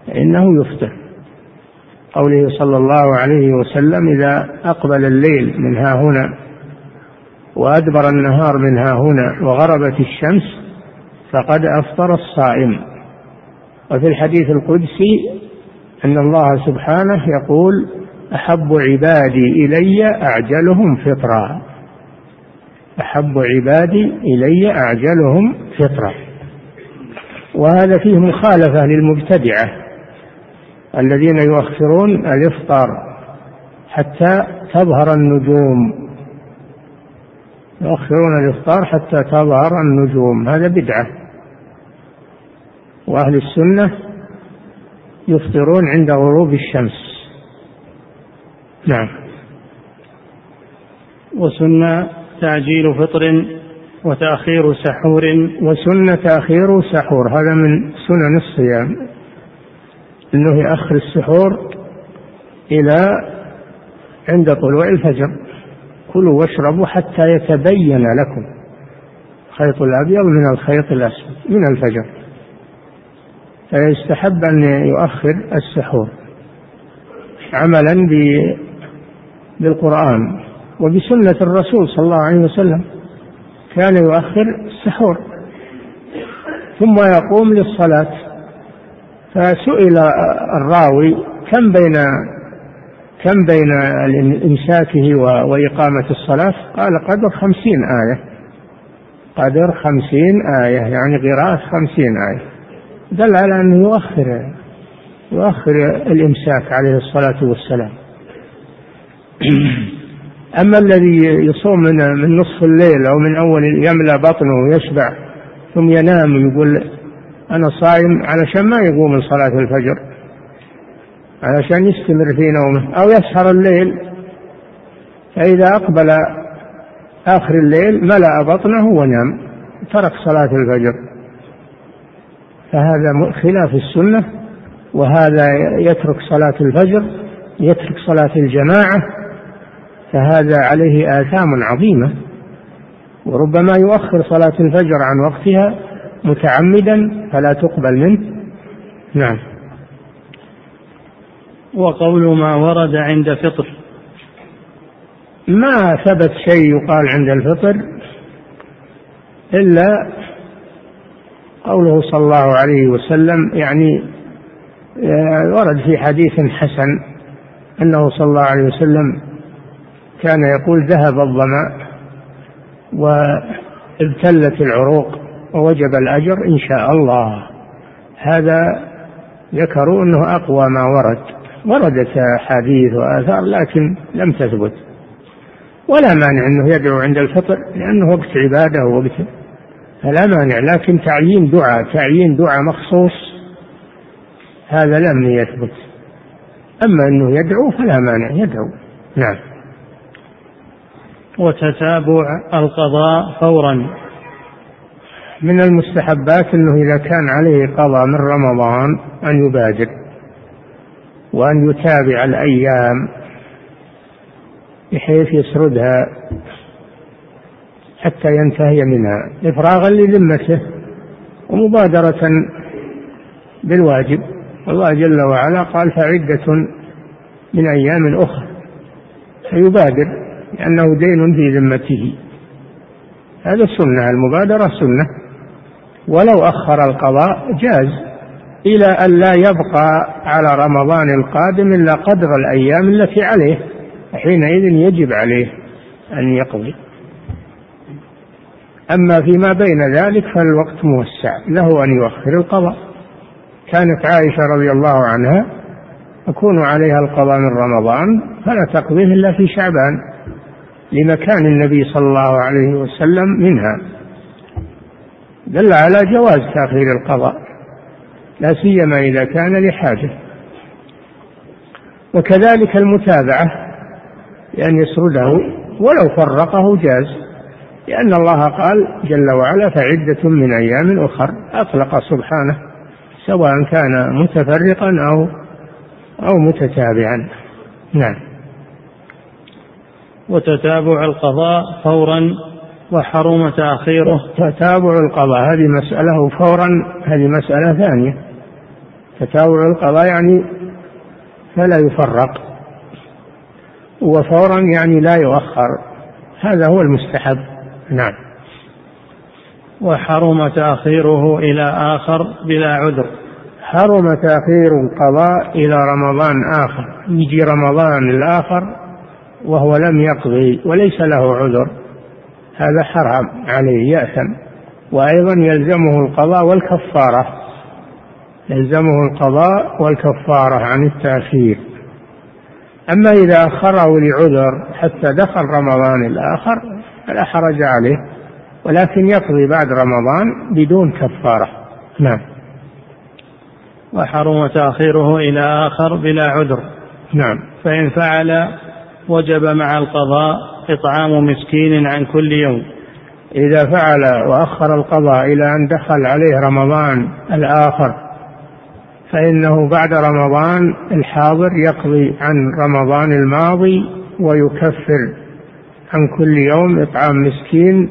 فإنه يفطر. قوله صلى الله عليه وسلم إذا أقبل الليل من ها هنا وأدبر النهار من ها هنا وغربت الشمس فقد أفطر الصائم. وفي الحديث القدسي أن الله سبحانه يقول أحب عبادي إلي أعجلهم فطرا. أحب عبادي إلي أعجلهم فطرا. وهذا فيه مخالفة للمبتدعة الذين يؤخرون الإفطار حتى تظهر النجوم. يؤخرون الإفطار حتى تظهر النجوم. هذا بدعة. وأهل السنة يفطرون عند غروب الشمس. نعم. وسنة تعجيل فطر وتأخير سحور وسنة تأخير سحور. هذا من سنن الصيام. أنه يأخر السحور إلى عند طلوع الفجر. كلوا واشربوا حتى يتبين لكم الخيط الأبيض من الخيط الأسود من الفجر. فيستحب أن يؤخر السحور عملا بالقرآن وبسنة الرسول صلى الله عليه وسلم. كان يؤخر السحور. ثم يقوم للصلاة. فسئل الراوي كم بين كم بين إمساكه وإقامة الصلاة؟ قال قدر خمسين آية. قدر خمسين آية يعني قراءة خمسين آية. دل على أنه يؤخر يؤخر الإمساك عليه الصلاة والسلام. أما الذي يصوم من من نصف الليل أو من أول يملأ بطنه ويشبع ثم ينام ويقول أنا صايم علشان ما يقوم من صلاة الفجر علشان يستمر في نومه أو يسهر الليل فإذا أقبل آخر الليل ملأ بطنه ونام ترك صلاة الفجر. فهذا خلاف السنة وهذا يترك صلاة الفجر يترك صلاة الجماعة فهذا عليه آثام عظيمة وربما يؤخر صلاة الفجر عن وقتها متعمدا فلا تقبل منه. نعم. وقول ما ورد عند فطر. ما ثبت شيء يقال عند الفطر إلا قوله صلى الله عليه وسلم يعني آه، ورد في حديث حسن أنه صلى الله عليه وسلم كان يقول ذهب الظمأ وابتلت العروق ووجب الأجر إن شاء الله. هذا ذكروا أنه أقوى ما ورد. وردت أحاديث وآثار لكن لم تثبت. ولا مانع أنه يدعو عند الفطر لأنه وقت عبادة ووقت فلا مانع. لكن تعيين دعاء تعيين دعاء مخصوص هذا لم يثبت. أما أنه يدعو فلا مانع يدعو. نعم. وتتابع القضاء فورا. من المستحبات أنه إذا كان عليه قضاء من رمضان أن يبادر وأن يتابع الأيام بحيث يسردها حتى ينتهي منها إفراغا لذمته ومبادرة بالواجب. الله جل وعلا قال فعدة من أيام أخرى فيبادر. لأنه دين في ذمته. هذا سنة المبادرة سنة. ولو أخر القضاء جاز إلى أن لا يبقى على رمضان القادم إلا قدر الأيام التي عليه حينئذ يجب عليه أن يقضي. أما فيما بين ذلك فالوقت موسع له أن يؤخر القضاء. كانت عائشة رضي الله عنها يكون عليها القضاء من رمضان فلا تقضيه إلا في شعبان. لمكان النبي صلى الله عليه وسلم منها. دل على جواز تأخير القضاء لا سيما إذا كان لحاجة. وكذلك المتابعة بأن يسرده ولو فرقه جاز لأن الله قال جل وعلا فعدة من أيام أخر أطلق سبحانه سواء كان متفرقا أو أو متتابعا. نعم. وتتابع القضاء فورا وحرم تأخيره. تتابع القضاء هذه مسألة وفورا هذه مسألة ثانية. تتابع القضاء يعني فلا يفرق وفورا يعني لا يؤخر. هذا هو المستحب. نعم. وحرم تأخيره إلى آخر بلا عذر. حرم تأخير القضاء إلى رمضان آخر يجي رمضان الآخر وهو لم يقضي وليس له عذر هذا حرام عليه يأثم. وأيضا يلزمه القضاء والكفارة يلزمه القضاء والكفارة عن التأخير. أما إذا أخره لعذر حتى دخل رمضان الآخر فلا حرج عليه ولكن يقضي بعد رمضان بدون كفارة. نعم. وحرم تأخيره إلى آخر بلا عذر. نعم. فإن فعل وجب مع القضاء إطعام مسكين عن كل يوم. إذا فعل وأخر القضاء إلى أن دخل عليه رمضان الآخر فإنه بعد رمضان الحاضر يقضي عن رمضان الماضي ويكفر عن كل يوم إطعام مسكين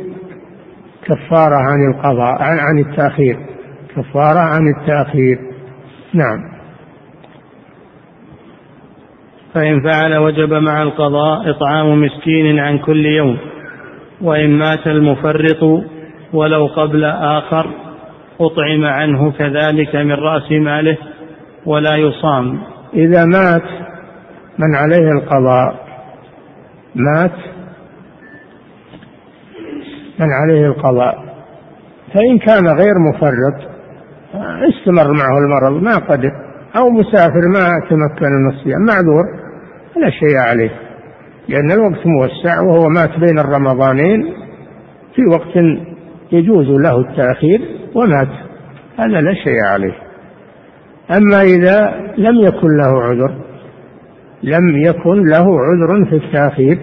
كفارة عن القضاء عن التأخير كفارة عن التأخير. نعم. فإن فعل وجب مع القضاء إطعام مسكين عن كل يوم وإن مات المفرط ولو قبل آخر أطعم عنه كذلك من رأس ماله ولا يصام. إذا مات من عليه القضاء؟ مات من عليه القضاء. فإن كان غير مفرط استمر معه المرض ما قدر. أو مسافر ما تمكن من الصيام معذور. لا شيء عليه لأن الوقت موسع وهو مات بين الرمضانين في وقت يجوز له التأخير ومات هذا لا شيء عليه. أما إذا لم يكن له عذر لم يكن له عذر في التأخير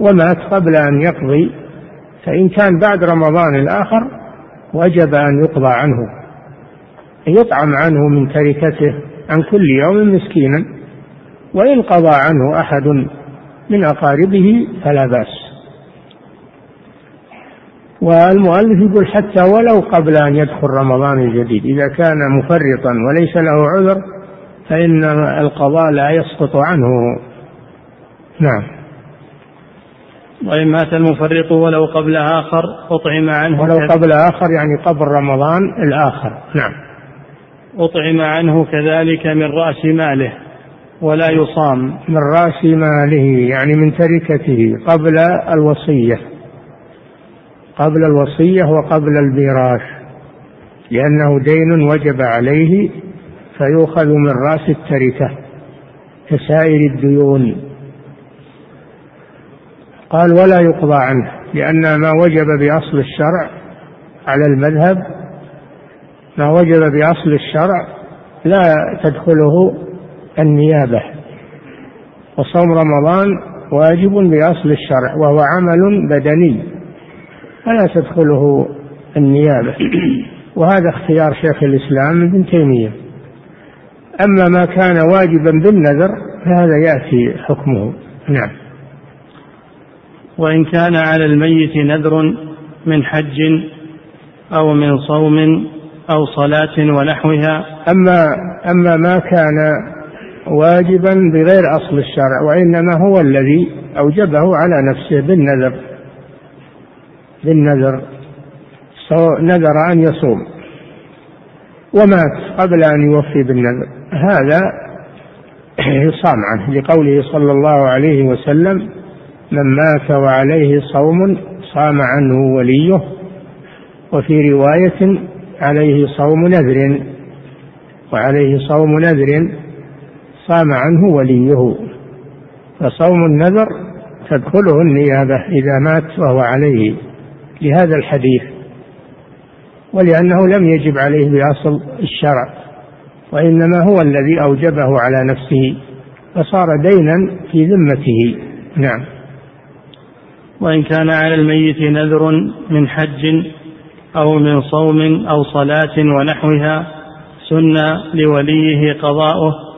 ومات قبل أن يقضي فإن كان بعد رمضان الآخر وجب أن يقضى عنه يطعم عنه من تركته عن كل يوم مسكينا. وإن قضى عنه أحد من أقاربه فلا بأس. والمؤلف يقول حتى ولو قبل أن يدخل رمضان الجديد إذا كان مفرطا وليس له عذر فإن القضاء لا يسقط عنه. نعم. وإن مات المفرط ولو قبل آخر أطعم عنه ولو قبل آخر يعني قبل رمضان الآخر. نعم. أطعم عنه كذلك من رأس ماله. ولا يصام من رأس ماله يعني من تركته قبل الوصية قبل الوصية وقبل الميراث لأنه دين وجب عليه فيؤخذ من رأس التركة كسائر الديون. قال ولا يقضى عنه لأن ما وجب بأصل الشرع على المذهب ما وجب بأصل الشرع لا تدخله النيابة. وصوم رمضان واجب بأصل الشرع وهو عمل بدني فلا تدخله النيابة. وهذا اختيار شيخ الإسلام ابن تيمية. أما ما كان واجبا بالنذر فهذا يأتي حكمه. نعم. وإن كان على الميت نذر من حج أو من صوم أو صلاة ونحوها. أما أما ما كان واجبا بغير أصل الشرع وإنما هو الذي أوجبه على نفسه بالنذر. بالنذر. نذر أن يصوم. ومات قبل أن يوفي بالنذر. هذا يصام عنه لقوله صلى الله عليه وسلم من مات وعليه صوم صام عنه وليه. وفي رواية عليه صوم نذر. وعليه صوم نذر صام عنه وليه. فصوم النذر تدخله النيابة إذا مات وهو عليه لهذا الحديث ولأنه لم يجب عليه بأصل الشرع وإنما هو الذي أوجبه على نفسه فصار دينا في ذمته. نعم. وإن كان على الميت نذر من حج أو من صوم أو صلاة ونحوها سن لوليه قضاؤه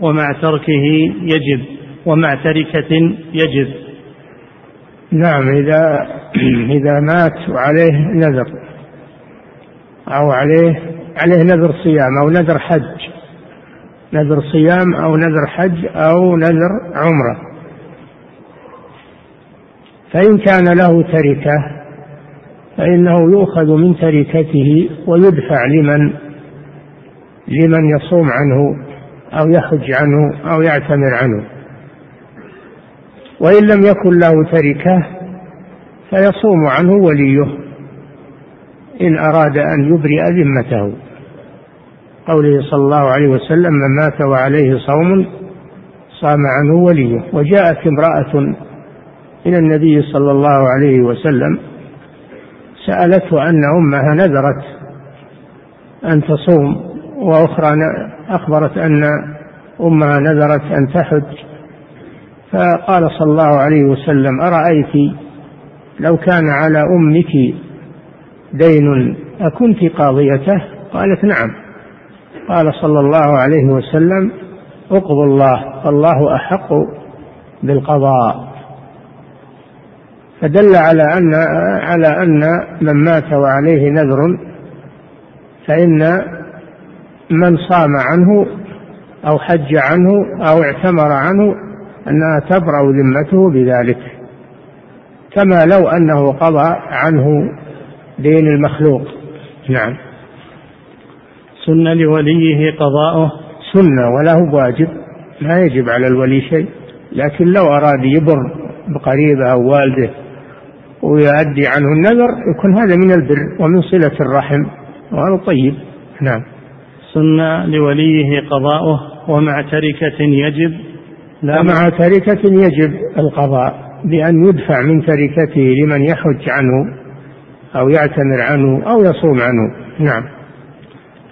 ومع تركه يجب ومع تركة يجب. نعم إذا إذا مات وعليه نذر أو عليه عليه نذر صيام أو نذر حج. نذر صيام أو نذر حج أو نذر عمرة. فإن كان له تركة فإنه يؤخذ من تركته ويدفع لمن لمن يصوم عنه. أو يحج عنه أو يعتمر عنه. وإن لم يكن له تركة فيصوم عنه وليه إن أراد أن يبرئ ذمته. قوله صلى الله عليه وسلم من مات وعليه صوم صام عنه وليه. وجاءت امرأة إلى النبي صلى الله عليه وسلم سألته أن أمها نذرت أن تصوم. وأخرى أخبرت أن أمها نذرت أن تحج. فقال صلى الله عليه وسلم أرأيت لو كان على أمك دين أكنت قاضيته؟ قالت نعم. قال صلى الله عليه وسلم اقضوا الله فالله أحق بالقضاء. فدل على أن على أن من مات وعليه نذر فإن من صام عنه أو حج عنه أو اعتمر عنه أنها تبرأ ذمته بذلك. كما لو أنه قضى عنه دين المخلوق. نعم. سن لوليه قضاؤه. سنة ولا هو واجب. ما يجب على الولي شيء. لكن لو أراد يبر بقريبه أو والده ويؤدي عنه النذر يكون هذا من البر ومن صلة الرحم. وهذا طيب نعم. سن لوليه قضاؤه ومع تركة يجب لا مع تركة يجب القضاء بأن يدفع من تركته لمن يحج عنه أو يعتمر عنه أو يصوم عنه. نعم.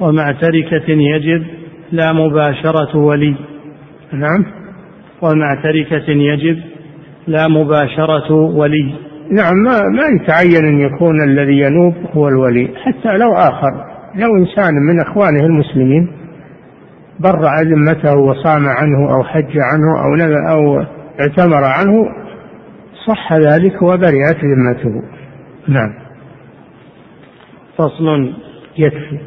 ومع تركة يجب لا مباشرة ولي. نعم. ومع تركة يجب لا مباشرة ولي. نعم ما ما يتعين أن يكون الذي ينوب هو الولي حتى لو آخر. لو إنسان من إخوانه المسلمين برع ذمته وصام عنه أو حج عنه أو أو اعتمر عنه صح ذلك وبرئت ذمته. نعم. فصل يكفي.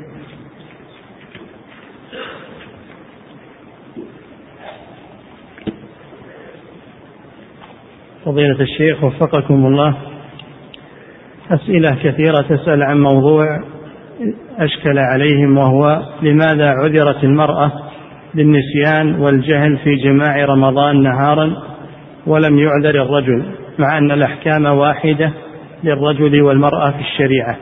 فضيلة الشيخ وفقكم الله. أسئلة كثيرة تسأل عن موضوع أشكل عليهم وهو لماذا عذرت المرأة بالنسيان والجهل في جماع رمضان نهارا ولم يعذر الرجل مع أن الأحكام واحدة للرجل والمرأة في الشريعة.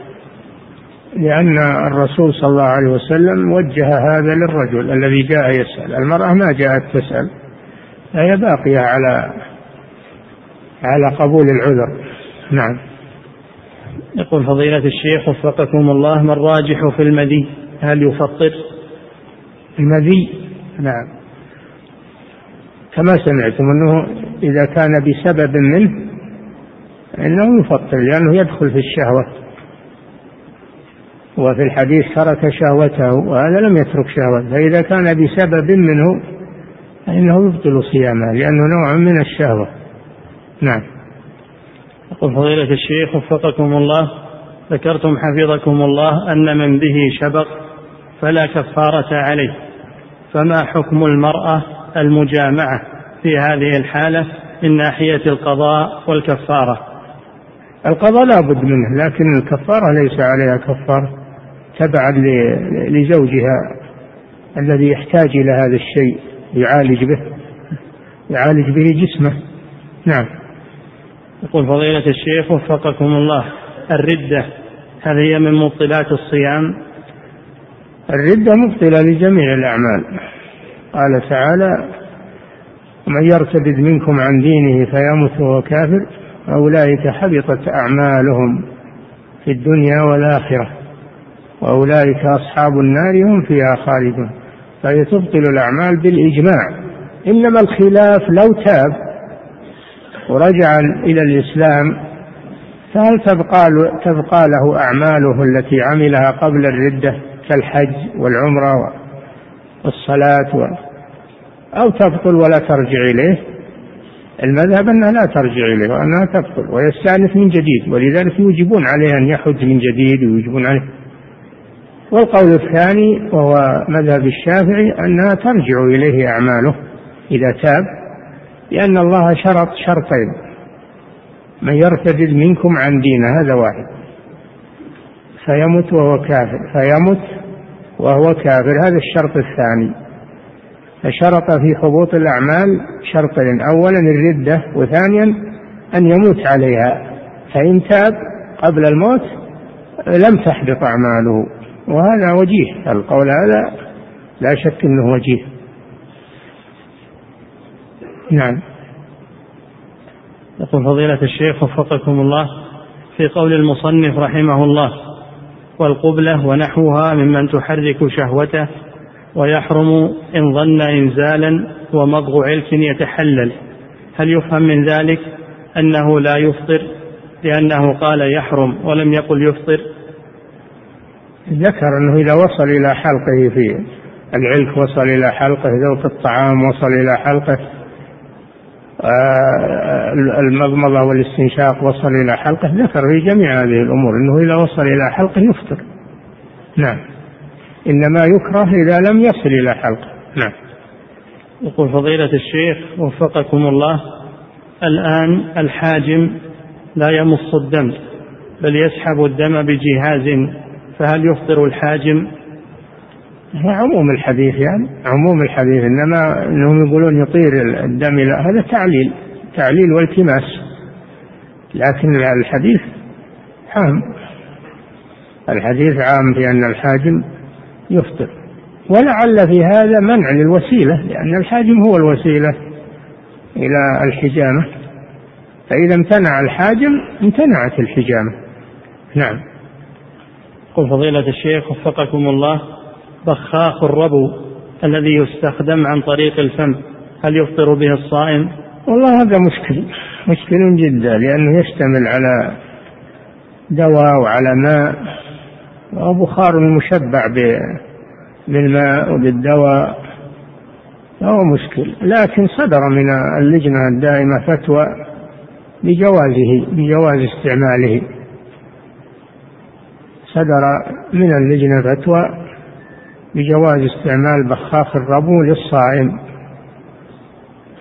لأن الرسول صلى الله عليه وسلم وجه هذا للرجل الذي جاء يسأل. المرأة ما جاءت تسأل فهي باقية على على قبول العذر. نعم. يقول فضيلة الشيخ وفقكم الله ما الراجح في المذي؟ هل يفطر؟ المذي؟ نعم. كما سمعتم أنه إذا كان بسبب منه فإنه يفطر لأنه يدخل في الشهوة. وفي الحديث ترك شهوته وهذا لم يترك شهوته فإذا كان بسبب منه فإنه يبطل صيامه لأنه نوع من الشهوة. نعم. يقول فضيلة الشيخ وفقكم الله ذكرتم حفظكم الله أن من به شبق فلا كفارة عليه. فما حكم المرأة المجامعة في هذه الحالة من ناحية القضاء والكفارة؟ القضاء لا بد منه لكن الكفارة ليس عليها كفارة تبعا لزوجها الذي يحتاج إلى هذا الشيء يعالج به يعالج به جسمه. نعم. يقول فضيلة الشيخ وفقكم الله الردة هل هي من مبطلات الصيام؟ الردة مبطلة لجميع الأعمال. قال تعالى ومن يرتد منكم عن دينه فيمت وهو كافر أولئك حبطت أعمالهم في الدنيا والآخرة وأولئك أصحاب النار هم فيها خالدون. فهي تبطل الأعمال بالإجماع. إنما الخلاف لو تاب ورجع إلى الإسلام فهل تبقى تبقى له أعماله التي عملها قبل الردة كالحج والعمرة والصلاة و أو تبطل ولا ترجع إليه؟ المذهب أنها لا ترجع إليه وأنها تبطل ويستأنف من جديد ولذلك يوجبون عليه أن يحج من جديد ويوجبون عليه. والقول الثاني وهو مذهب الشافعي أنها ترجع إليه أعماله إذا تاب لأن الله شرط شرطين. من يرتد منكم عن دينه هذا واحد. فيمت وهو كافر. فيمت وهو كافر هذا الشرط الثاني. فشرط في حبوط الأعمال شرطين. أولا الردة وثانيا أن يموت عليها. فإن تاب قبل الموت لم تحبط أعماله. وهذا وجيه. القول هذا لا شك أنه وجيه. نعم. يقول فضيلة الشيخ وفقكم الله في قول المصنف رحمه الله والقبلة ونحوها ممن تحرك شهوته ويحرم إن ظن إنزالا ومضغ علك يتحلل. هل يفهم من ذلك أنه لا يفطر لأنه قال يحرم ولم يقل يفطر؟ ذكر أنه إذا وصل إلى حلقه في العلك وصل إلى حلقه ذوق الطعام وصل إلى حلقه المضمضة والاستنشاق وصل إلى حلقة ذكر في جميع هذه الأمور أنه إذا وصل إلى حلقة يفطر. نعم. إنما يكره إذا لم يصل إلى حلقة. نعم. يقول فضيلة الشيخ وفقكم الله الآن الحاجم لا يمص الدم بل يسحب الدم بجهاز فهل يفطر الحاجم؟ هو عموم الحديث يعني عموم الحديث إنما إنهم يقولون يطير الدم لا هذا تعليل تعليل والتماس. لكن الحديث عام. الحديث عام في أن الحاجم يفطر. ولعل في هذا منع للوسيلة لأن الحاجم هو الوسيلة إلى الحجامة. فإذا امتنع الحاجم امتنعت الحجامة. نعم. قل فضيلة الشيخ وفقكم الله. بخاخ الربو الذي يستخدم عن طريق الفم. هل يفطر به الصائم؟ والله هذا مشكل مشكل جدا لأنه يشتمل على دواء وعلى ماء وبخار مشبع بالماء وبالدواء. فهو مشكل. لكن صدر من اللجنة الدائمة فتوى بجوازه بجواز استعماله. صدر من اللجنة فتوى بجواز استعمال بخاخ الربو للصائم.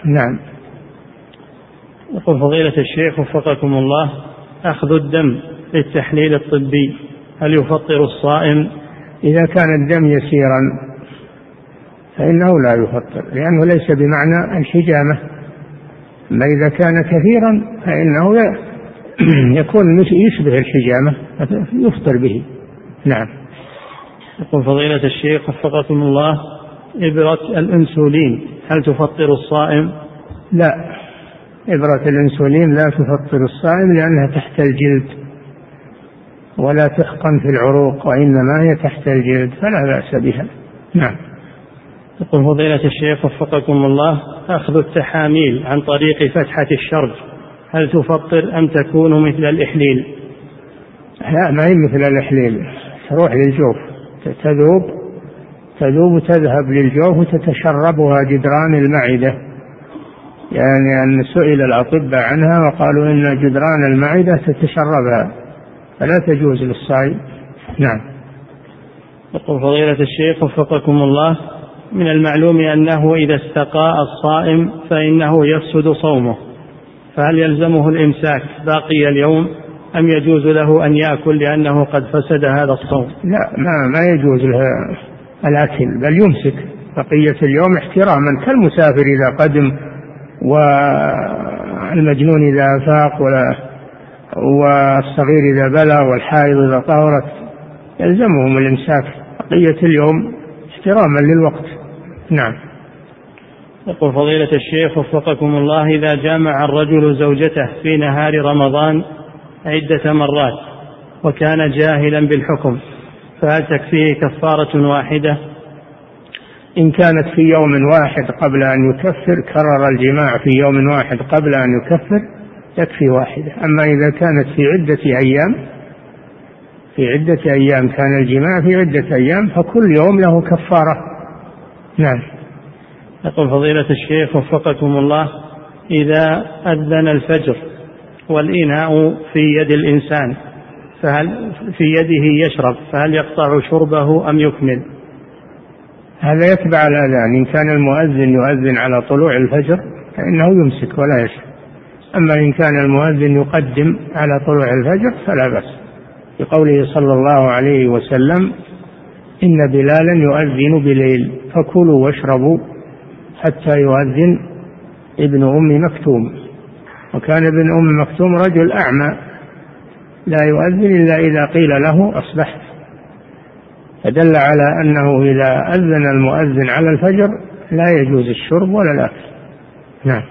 نعم. يقول فضيلة الشيخ وفقكم الله أخذ الدم للتحليل الطبي هل يفطر الصائم؟ إذا كان الدم يسيرا فإنه لا يفطر لأنه ليس بمعنى الحجامة. أما إذا كان كثيرا فإنه يكون يشبه الحجامة يفطر به. نعم. يقول فضيلة الشيخ وفقكم الله إبرة الأنسولين هل تفطر الصائم؟ لا إبرة الأنسولين لا تفطر الصائم لأنها تحت الجلد ولا تحقن في العروق وإنما هي تحت الجلد فلا بأس بها نعم يقول فضيلة الشيخ وفقكم الله أخذ التحاميل عن طريق فتحة الشرج هل تفطر أم تكون مثل الإحليل؟ لا ما هي مثل الإحليل تروح للجوف تذوب تذوب تذهب للجوف وتتشربها جدران المعدة. يعني أن سئل الأطباء عنها وقالوا إن جدران المعدة تتشربها فلا تجوز للصائم. نعم. يقول فضيلة الشيخ وفقكم الله من المعلوم أنه إذا استقاء الصائم فإنه يفسد صومه فهل يلزمه الإمساك باقي اليوم؟ أم يجوز له أن يأكل لأنه قد فسد هذا الصوم؟ لا ما, ما يجوز له الأكل بل يمسك. بقية اليوم احتراما كالمسافر إذا قدم والمجنون إذا أفاق ولا والصغير إذا بلغ والحائض إذا طهرت يلزمهم الإمساك. بقية اليوم احتراما للوقت. نعم. يقول فضيلة الشيخ وفقكم الله إذا جامع الرجل زوجته في نهار رمضان عدة مرات وكان جاهلا بالحكم فهل تكفيه كفارة واحدة؟ إن كانت في يوم واحد قبل أن يكفر كرر الجماع في يوم واحد قبل أن يكفر تكفي واحدة. أما إذا كانت في عدة أيام في عدة أيام كان الجماع في عدة أيام فكل يوم له كفارة. نعم. يقول فضيلة الشيخ وفقكم الله إذا أذن الفجر والإناء في يد الإنسان فهل في يده يشرب فهل يقطع شربه أم يكمل؟ هذا يتبع الأذان إن كان المؤذن يؤذن على طلوع الفجر فإنه يمسك ولا يشرب. أما إن كان المؤذن يقدم على طلوع الفجر فلا بأس. بقوله صلى الله عليه وسلم إن بلالا يؤذن بليل فكلوا واشربوا حتى يؤذن ابن أم مكتوم. وكان ابن أم مكتوم رجل أعمى. لا يؤذن إلا إذا قيل له أصبحت. فدل على أنه إذا أذن المؤذن على الفجر لا يجوز الشرب ولا الأكل. نعم.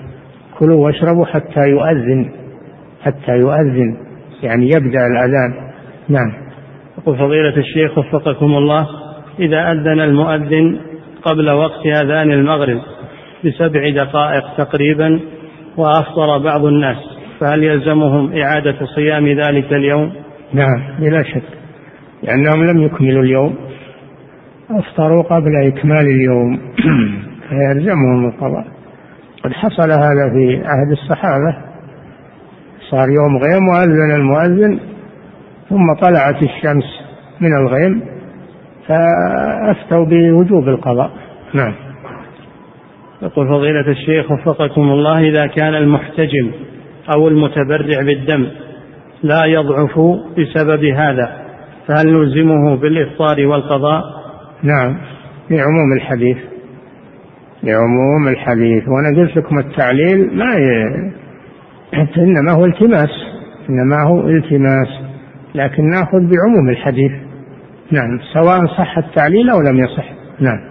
كلوا واشربوا حتى يؤذن. حتى يؤذن. يعني يبدأ الأذان. نعم. يقول فضيلة الشيخ وفقكم الله إذا أذن المؤذن قبل وقت أذان المغرب بسبع دقائق تقريبا وأفطر بعض الناس فهل يلزمهم إعادة صيام ذلك اليوم؟ نعم بلا شك لأنهم لم يكملوا اليوم. أفطروا قبل إكمال اليوم فيلزمهم القضاء. قد حصل هذا في عهد الصحابة. صار يوم غيم وأذن المؤذن ثم طلعت الشمس من الغيم فأفتوا بوجوب القضاء. نعم. يقول فضيلة الشيخ وفقكم الله إذا كان المحتجم أو المتبرع بالدم لا يضعف بسبب هذا فهل نلزمه بالإفطار والقضاء؟ نعم لعموم الحديث لعموم الحديث وأنا قلت لكم التعليل ما ي... إنما هو التماس إنما هو التماس لكن نأخذ بعموم الحديث. نعم سواء صح التعليل أو لم يصح. نعم.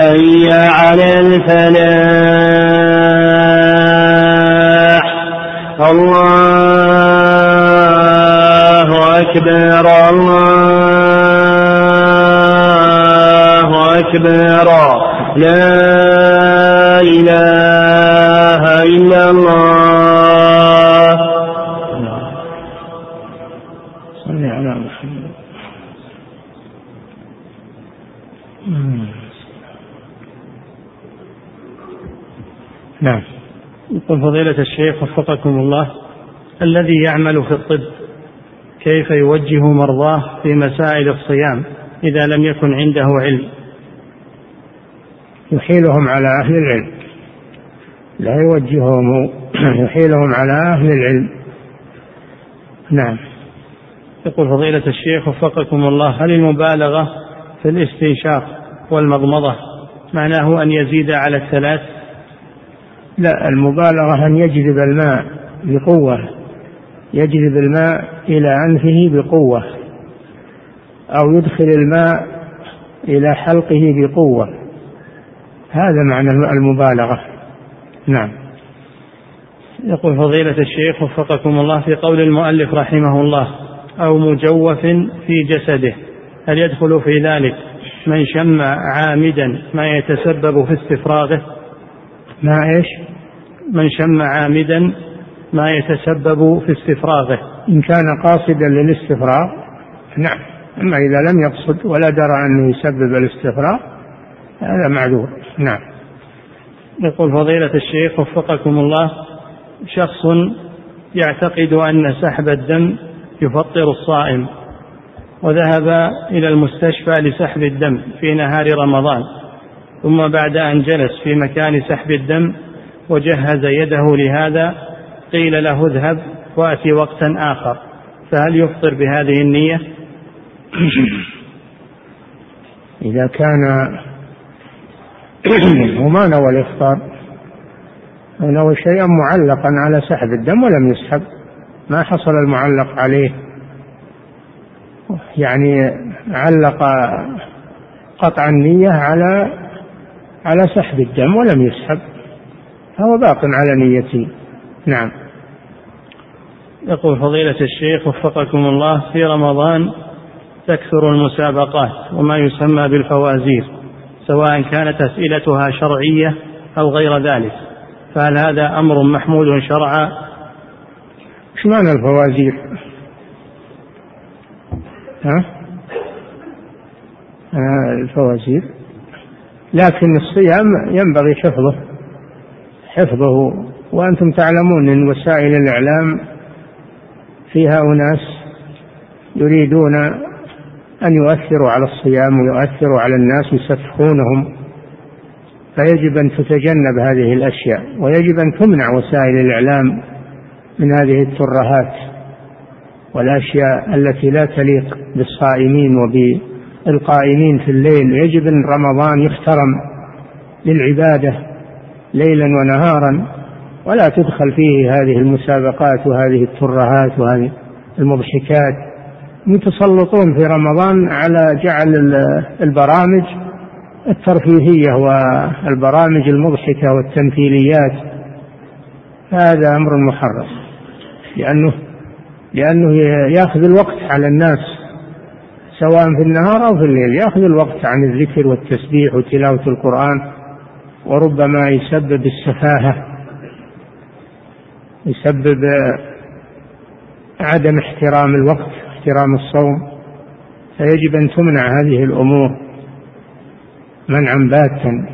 حي على الفلاح. الله أكبر الله فضيلة الشيخ وفقكم الله الذي يعمل في الطب كيف يوجه مرضاه في مسائل الصيام إذا لم يكن عنده علم؟ يحيلهم على أهل العلم. لا يوجههم يحيلهم على أهل العلم. نعم. يقول فضيلة الشيخ وفقكم الله هل المبالغة في الاستنشاق والمضمضة معناه أن يزيد على الثلاث؟ لا المبالغة أن يجذب الماء بقوة يجذب الماء إلى أنفه بقوة أو يدخل الماء إلى حلقه بقوة. هذا معنى المبالغة. نعم. يقول فضيلة الشيخ وفقكم الله في قول المؤلف رحمه الله أو مجوف في جسده هل يدخل في ذلك من شم عامدا ما يتسبب في استفراغه؟ ما إيش؟ من شم عامدا ما يتسبب في استفراغه. إن كان قاصدا للاستفراغ نعم. أما إذا لم يقصد ولا درى أنه يسبب الاستفراغ هذا معذور. نعم. يقول فضيلة الشيخ وفقكم الله شخص يعتقد أن سحب الدم يفطر الصائم وذهب إلى المستشفى لسحب الدم في نهار رمضان. ثم بعد أن جلس في مكان سحب الدم وجهز يده لهذا قيل له اذهب وأتي وقتا آخر. فهل يفطر بهذه النية؟ إذا كان وما نوى الإفطار نوى شيئا معلقا على سحب الدم ولم يسحب. ما حصل المعلق عليه؟ يعني علق قطع النية على على سحب الدم ولم يسحب. فهو باق على نيته. نعم. يقول فضيلة الشيخ وفقكم الله في رمضان تكثر المسابقات وما يسمى بالفوازير سواء كانت أسئلتها شرعية أو غير ذلك. فهل هذا أمر محمود شرعا؟ إيش معنى الفوازير؟ ها؟ آه الفوازير؟ لكن الصيام ينبغي حفظه. حفظه. وأنتم تعلمون أن وسائل الإعلام فيها أناس يريدون أن يؤثروا على الصيام ويؤثروا على الناس يسفهونهم. فيجب أن تتجنب هذه الأشياء. ويجب أن تمنع وسائل الإعلام من هذه الترهات والأشياء التي لا تليق بالصائمين وبالقائمين في الليل. يجب أن رمضان يحترم للعبادة ليلا ونهارا ولا تدخل فيه هذه المسابقات وهذه الترهات وهذه المضحكات. يتسلطون في رمضان على جعل البرامج الترفيهية والبرامج المضحكة والتمثيليات. هذا أمر محرم لأنه لأنه يأخذ الوقت على الناس. سواء في النهار أو في الليل يأخذ الوقت عن الذكر والتسبيح وتلاوة القرآن وربما يسبب السفاهة يسبب عدم احترام الوقت احترام الصوم. فيجب أن تمنع هذه الأمور منعا باتا.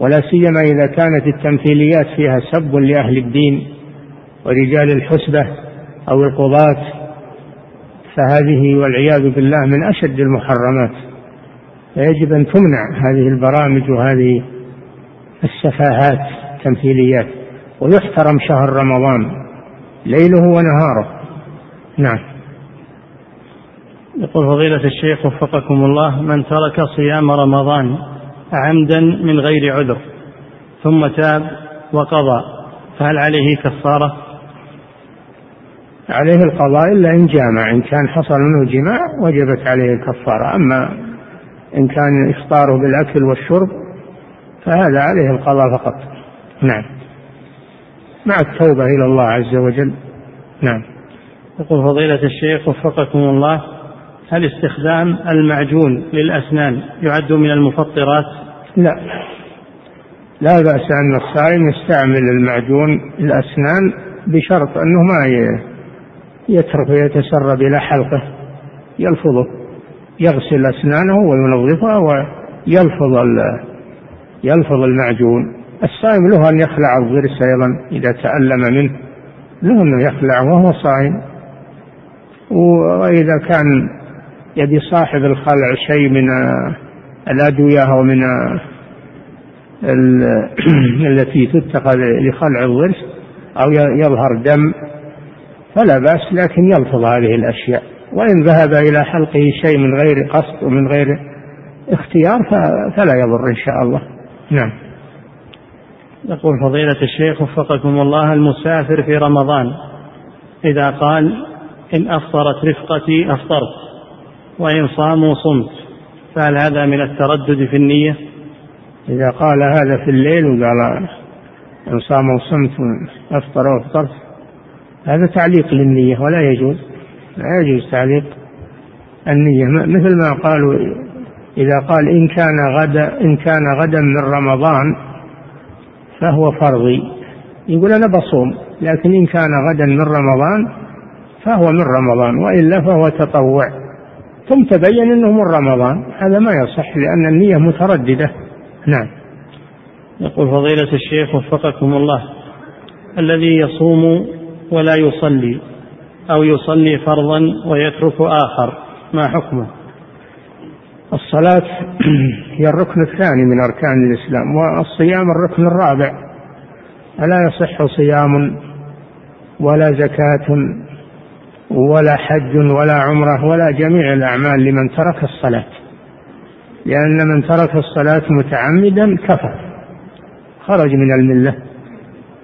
ولا سيما إذا كانت التمثيليات فيها سب لأهل الدين ورجال الحسبة أو القضاة. فهذه والعياذ بالله من أشد المحرمات. فيجب أن تمنع هذه البرامج وهذه السفاهات التمثيليات. ويحترم شهر رمضان ليله ونهاره. نعم. يقول فضيلة الشيخ وفقكم الله من ترك صيام رمضان عمدا من غير عذر ثم تاب وقضى فهل عليه كفارة؟ عليه القضاء إلا إن جامع. إن كان حصل منه جماع وجبت عليه الكفارة. أما إن كان إفطاره بالأكل والشرب فهذا عليه القضاء فقط. نعم. مع التوبة إلى الله عز وجل. نعم. يقول فضيلة الشيخ وفقكم الله هل استخدام المعجون للأسنان يعد من المفطرات؟ لا. لا بأس أن الصائم يستعمل المعجون الأسنان بشرط أنه ما يترك يتسرب إلى حلقة. يلفظه يغسل أسنانه وينظفها ويلفظ يلفظ المعجون. الصائم له أن يخلع الضرس أيضا إذا تألم منه. له أنه يخلع وهو صائم. وإذا كان يبي صاحب الخلع شيء من الأدوية أو من التي تتخذ لخلع الضرس أو يظهر دم فلا بأس لكن يلفظ هذه الأشياء. وإن ذهب إلى حلقه شيء من غير قصد ومن غير اختيار فلا يضر إن شاء الله. نعم. يقول فضيلة الشيخ وفقكم الله المسافر في رمضان. إذا قال إن أفطرت رفقتي أفطرت وإن صاموا صمت. فهل هذا من التردد في النية؟ إذا قال هذا في الليل وقال إن صاموا صمت أفطر وأفطرت هذا تعليق للنية ولا يجوز. لا يجوز تعليق النية. مثل ما قالوا إذا قال إن كان غدا إن كان غدا من رمضان فهو فرضي. يقول أنا بصوم لكن إن كان غدا من رمضان فهو من رمضان وإلا فهو تطوع. ثم تبين أنه من رمضان. هذا ما يصح لأن النية مترددة. نعم. يقول فضيلة الشيخ وفقكم الله الذي يصوم ولا يصلي أو يصلي فرضا ويترك آخر. ما حكمه؟ الصلاة هي الركن الثاني من أركان الإسلام والصيام الركن الرابع. فلا يصح صيام ولا زكاة ولا حج ولا عمرة ولا جميع الأعمال لمن ترك الصلاة لأن من ترك الصلاة متعمدا كفر خرج من الملة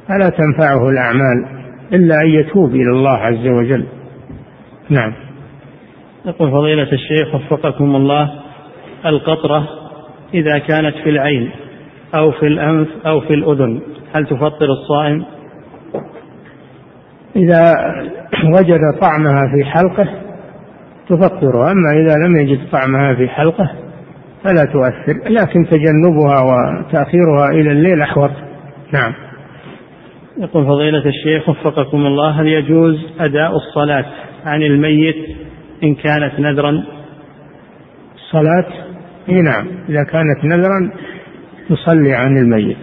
فلا تنفعه الأعمال. إلا أن يتوب إلى الله عز وجل. نعم. يقول فضيلة الشيخ وفقكم الله القطرة إذا كانت في العين أو في الأنف أو في الأذن هل تفطر الصائم؟ إذا وجد طعمها في حلقه تفطر أما إذا لم يجد طعمها في حلقه فلا تؤثر لكن تجنبها وتأخيرها إلى الليل أحوط. نعم. يقول فضيلة الشيخ وفقكم الله هل يجوز أداء الصلاة عن الميت إن كانت نذرا؟ الصلاة؟ إي نعم إذا كانت نذرا تصلي عن الميت.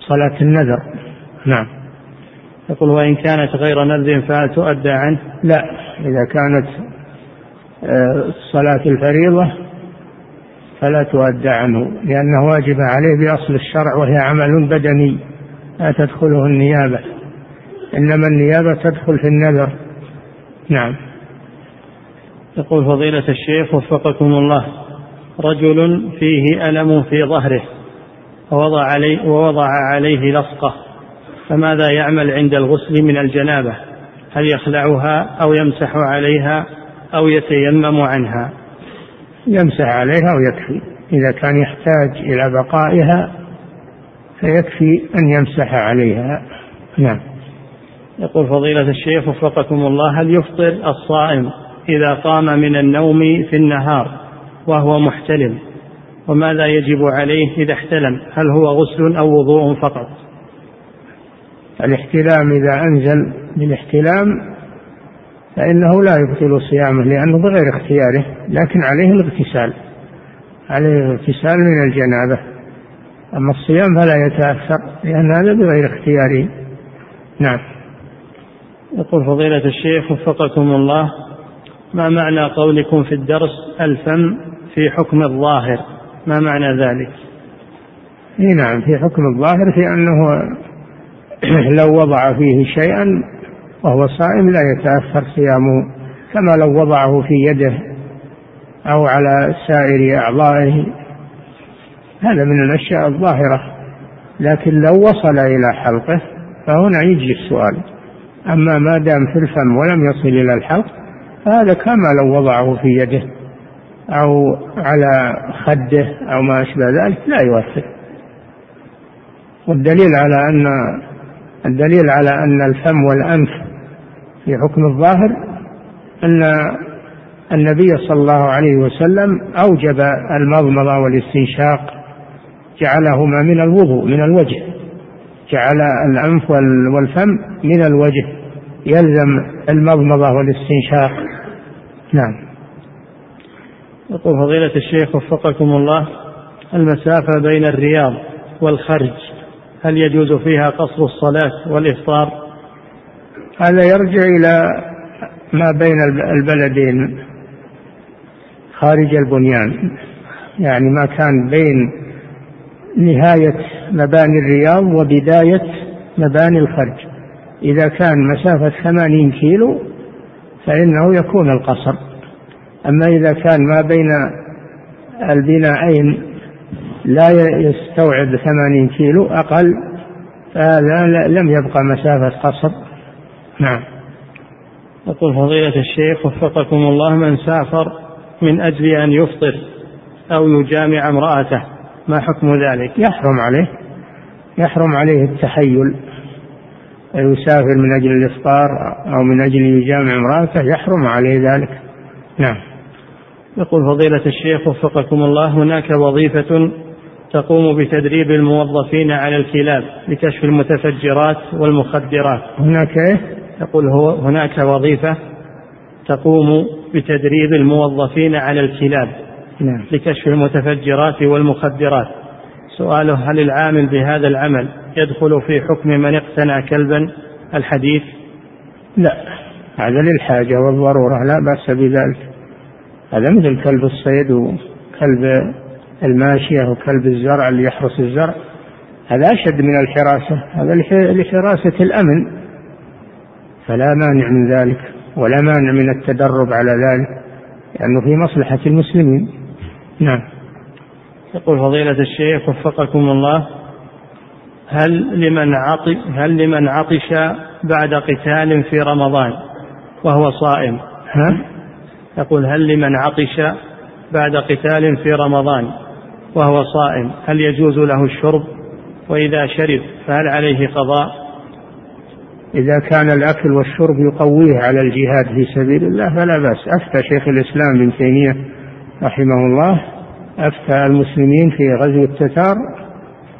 صلاة النذر نعم. يقول وإن كانت غير نذر فهل تؤدى عنه؟ لا إذا كانت آه، صلاة الفريضة فلا تؤدى عنه لأنه واجب عليه بأصل الشرع وهي عمل بدني. لا تدخله النيابة. إنما النيابة تدخل في النذر. نعم. يقول فضيلة الشيخ وفقكم الله رجل فيه ألم في ظهره ووضع عليه, ووضع عليه لصقة. فماذا يعمل عند الغسل من الجنابة؟ هل يخلعها أو يمسح عليها أو يتيمم عنها؟ يمسح عليها ويكفي. إذا كان يحتاج إلى بقائها فيكفي أن يمسح عليها. نعم. يقول فضيلة الشيخ وفقكم الله هل يفطر الصائم إذا قام من النوم في النهار وهو محتلم؟ وماذا يجب عليه إذا احتلم؟ هل هو غسل أو وضوء فقط؟ الاحتلام إذا أنزل بالاحتلام فإنه لا يبطل صيامه لأنه بغير اختياره لكن عليه الاغتسال. عليه الاغتسال من الجنابة. أما الصيام فلا يتأثر لأن هذا بغير اختياره نعم. يقول فضيلة الشيخ وفقكم الله ما معنى قولكم في الدرس ألفم في حكم الظاهر؟ ما معنى ذلك؟ إي نعم في حكم الظاهر في أنه لو وضع فيه شيئا وهو صائم لا يتأثر صيامه كما لو وضعه في يده أو على سائر أعضائه. هذا من الأشياء الظاهرة. لكن لو وصل إلى حلقه فهنا يجي السؤال. أما ما دام في الفم ولم يصل إلى الحلق فهذا كما لو وضعه في يده أو على خده أو ما أشبه ذلك لا يؤثر. والدليل على أن الدليل على أن الفم والأنف في حكم الظاهر أن النبي صلى الله عليه وسلم أوجب المضمضة والاستنشاق جعلهما من الوضوء من الوجه. جعل الأنف والفم من الوجه. يلزم المضمضة والاستنشاق. نعم. يقول فضيلة الشيخ وفقكم الله المسافة بين الرياض والخرج هل يجوز فيها قصر الصلاة والإفطار؟ هذا يرجع إلى ما بين البلدين. خارج البنيان. يعني ما كان بين نهاية مباني الرياض وبداية مباني الخرج. إذا كان مسافة ثمانين كيلو فإنه يكون القصر. أما إذا كان ما بين البنائين لا يستوعب ثمانين كيلو أقل فهذا لم يبقى مسافة قصر. نعم. يقول فضيلة الشيخ وفقكم الله من سافر من أجل أن يفطر أو يجامع امرأته. ما حكم ذلك؟ يحرم عليه. يحرم عليه التحيل. يسافر من أجل الإفطار أو من أجل يجامع امرأته يحرم عليه ذلك. نعم. يقول فضيلة الشيخ وفقكم الله هناك وظيفة تقوم بتدريب الموظفين على الكلاب لكشف المتفجرات والمخدرات. هناك إيه؟ يقول هو هناك وظيفة تقوم بتدريب الموظفين على الكلاب. نعم. لكشف المتفجرات والمخدرات. سؤاله هل العامل بهذا العمل يدخل في حكم من اقتنى كلبا؟ الحديث لا. هذا للحاجة والضرورة لا بأس بذلك. هذا مثل كلب الصيد كلب الماشية وكلب الزرع اللي يحرس الزرع. هذا أشد من الحراسة. هذا لحراسة الأمن. فلا مانع من ذلك ولا مانع من التدرب على ذلك لأنه في مصلحة المسلمين. نعم. يقول فضيلة الشيخ وفقكم الله هل لمن عطش هل لمن عطش بعد قتال في رمضان وهو صائم؟ ها؟ يقول هل لمن عطش بعد قتال في رمضان وهو صائم؟ هل يجوز له الشرب؟ وإذا شرب فهل عليه قضاء؟ إذا كان الأكل والشرب يقويه على الجهاد في سبيل الله فلا بأس. أفتى شيخ الإسلام ابن تيمية رحمه الله أفتى المسلمين في غزو التتار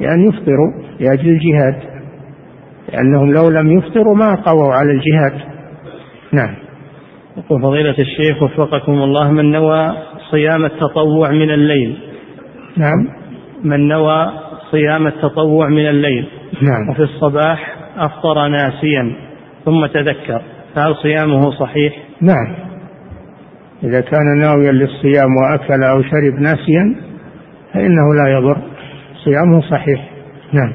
بأن يفطروا لأجل الجهاد لأنهم لو لم يفطروا ما قووا على الجهاد. نعم. يقول فضيلة الشيخ وفقكم الله من نوى صيام التطوع من الليل؟ نعم. من نوى صيام التطوع من الليل؟ نعم. وفي الصباح أفطر ناسيا ثم تذكر فهل صيامه صحيح؟ نعم. إذا كان ناويا للصيام وأكل أو شرب ناسيا فإنه لا يضر. صيامه صحيح. نعم.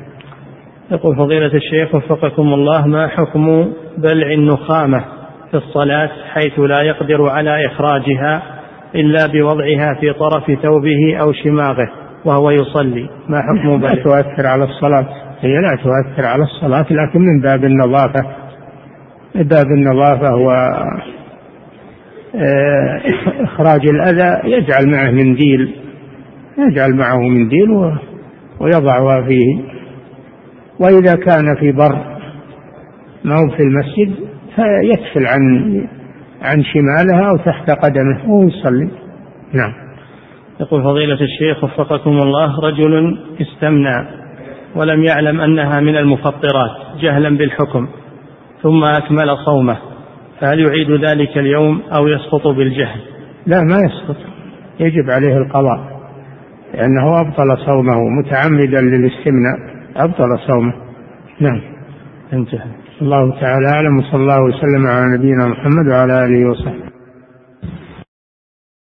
يقول فضيلة الشيخ وفقكم الله ما حكم بلع النخامة في الصلاة حيث لا يقدر على إخراجها إلا بوضعها في طرف ثوبه أو شماغه وهو يصلي؟ ما حكم لا تؤثر على الصلاة. هي لا تؤثر على الصلاة لكن من باب النظافة. من باب النظافة و آه، إخراج الأذى يجعل معه منديل يجعل معه منديل ويضعها فيه. وإذا كان في بر ما هو في المسجد فيكفل عن عن شمالها أو تحت قدمه ويصلي. نعم. يقول فضيلة الشيخ وفقكم الله رجل استمنى ولم يعلم أنها من المفطرات جهلا بالحكم ثم أكمل صومه. فهل يعيد ذلك اليوم أو يسقط بالجهل؟ لا ما يسقط. يجب عليه القضاء. لأنه أبطل صومه متعمدا للاستمناء. أبطل صومه. نعم. انتهى. الله تعالى أعلم وصلى الله وسلم على نبينا محمد وعلى آله وصحبه.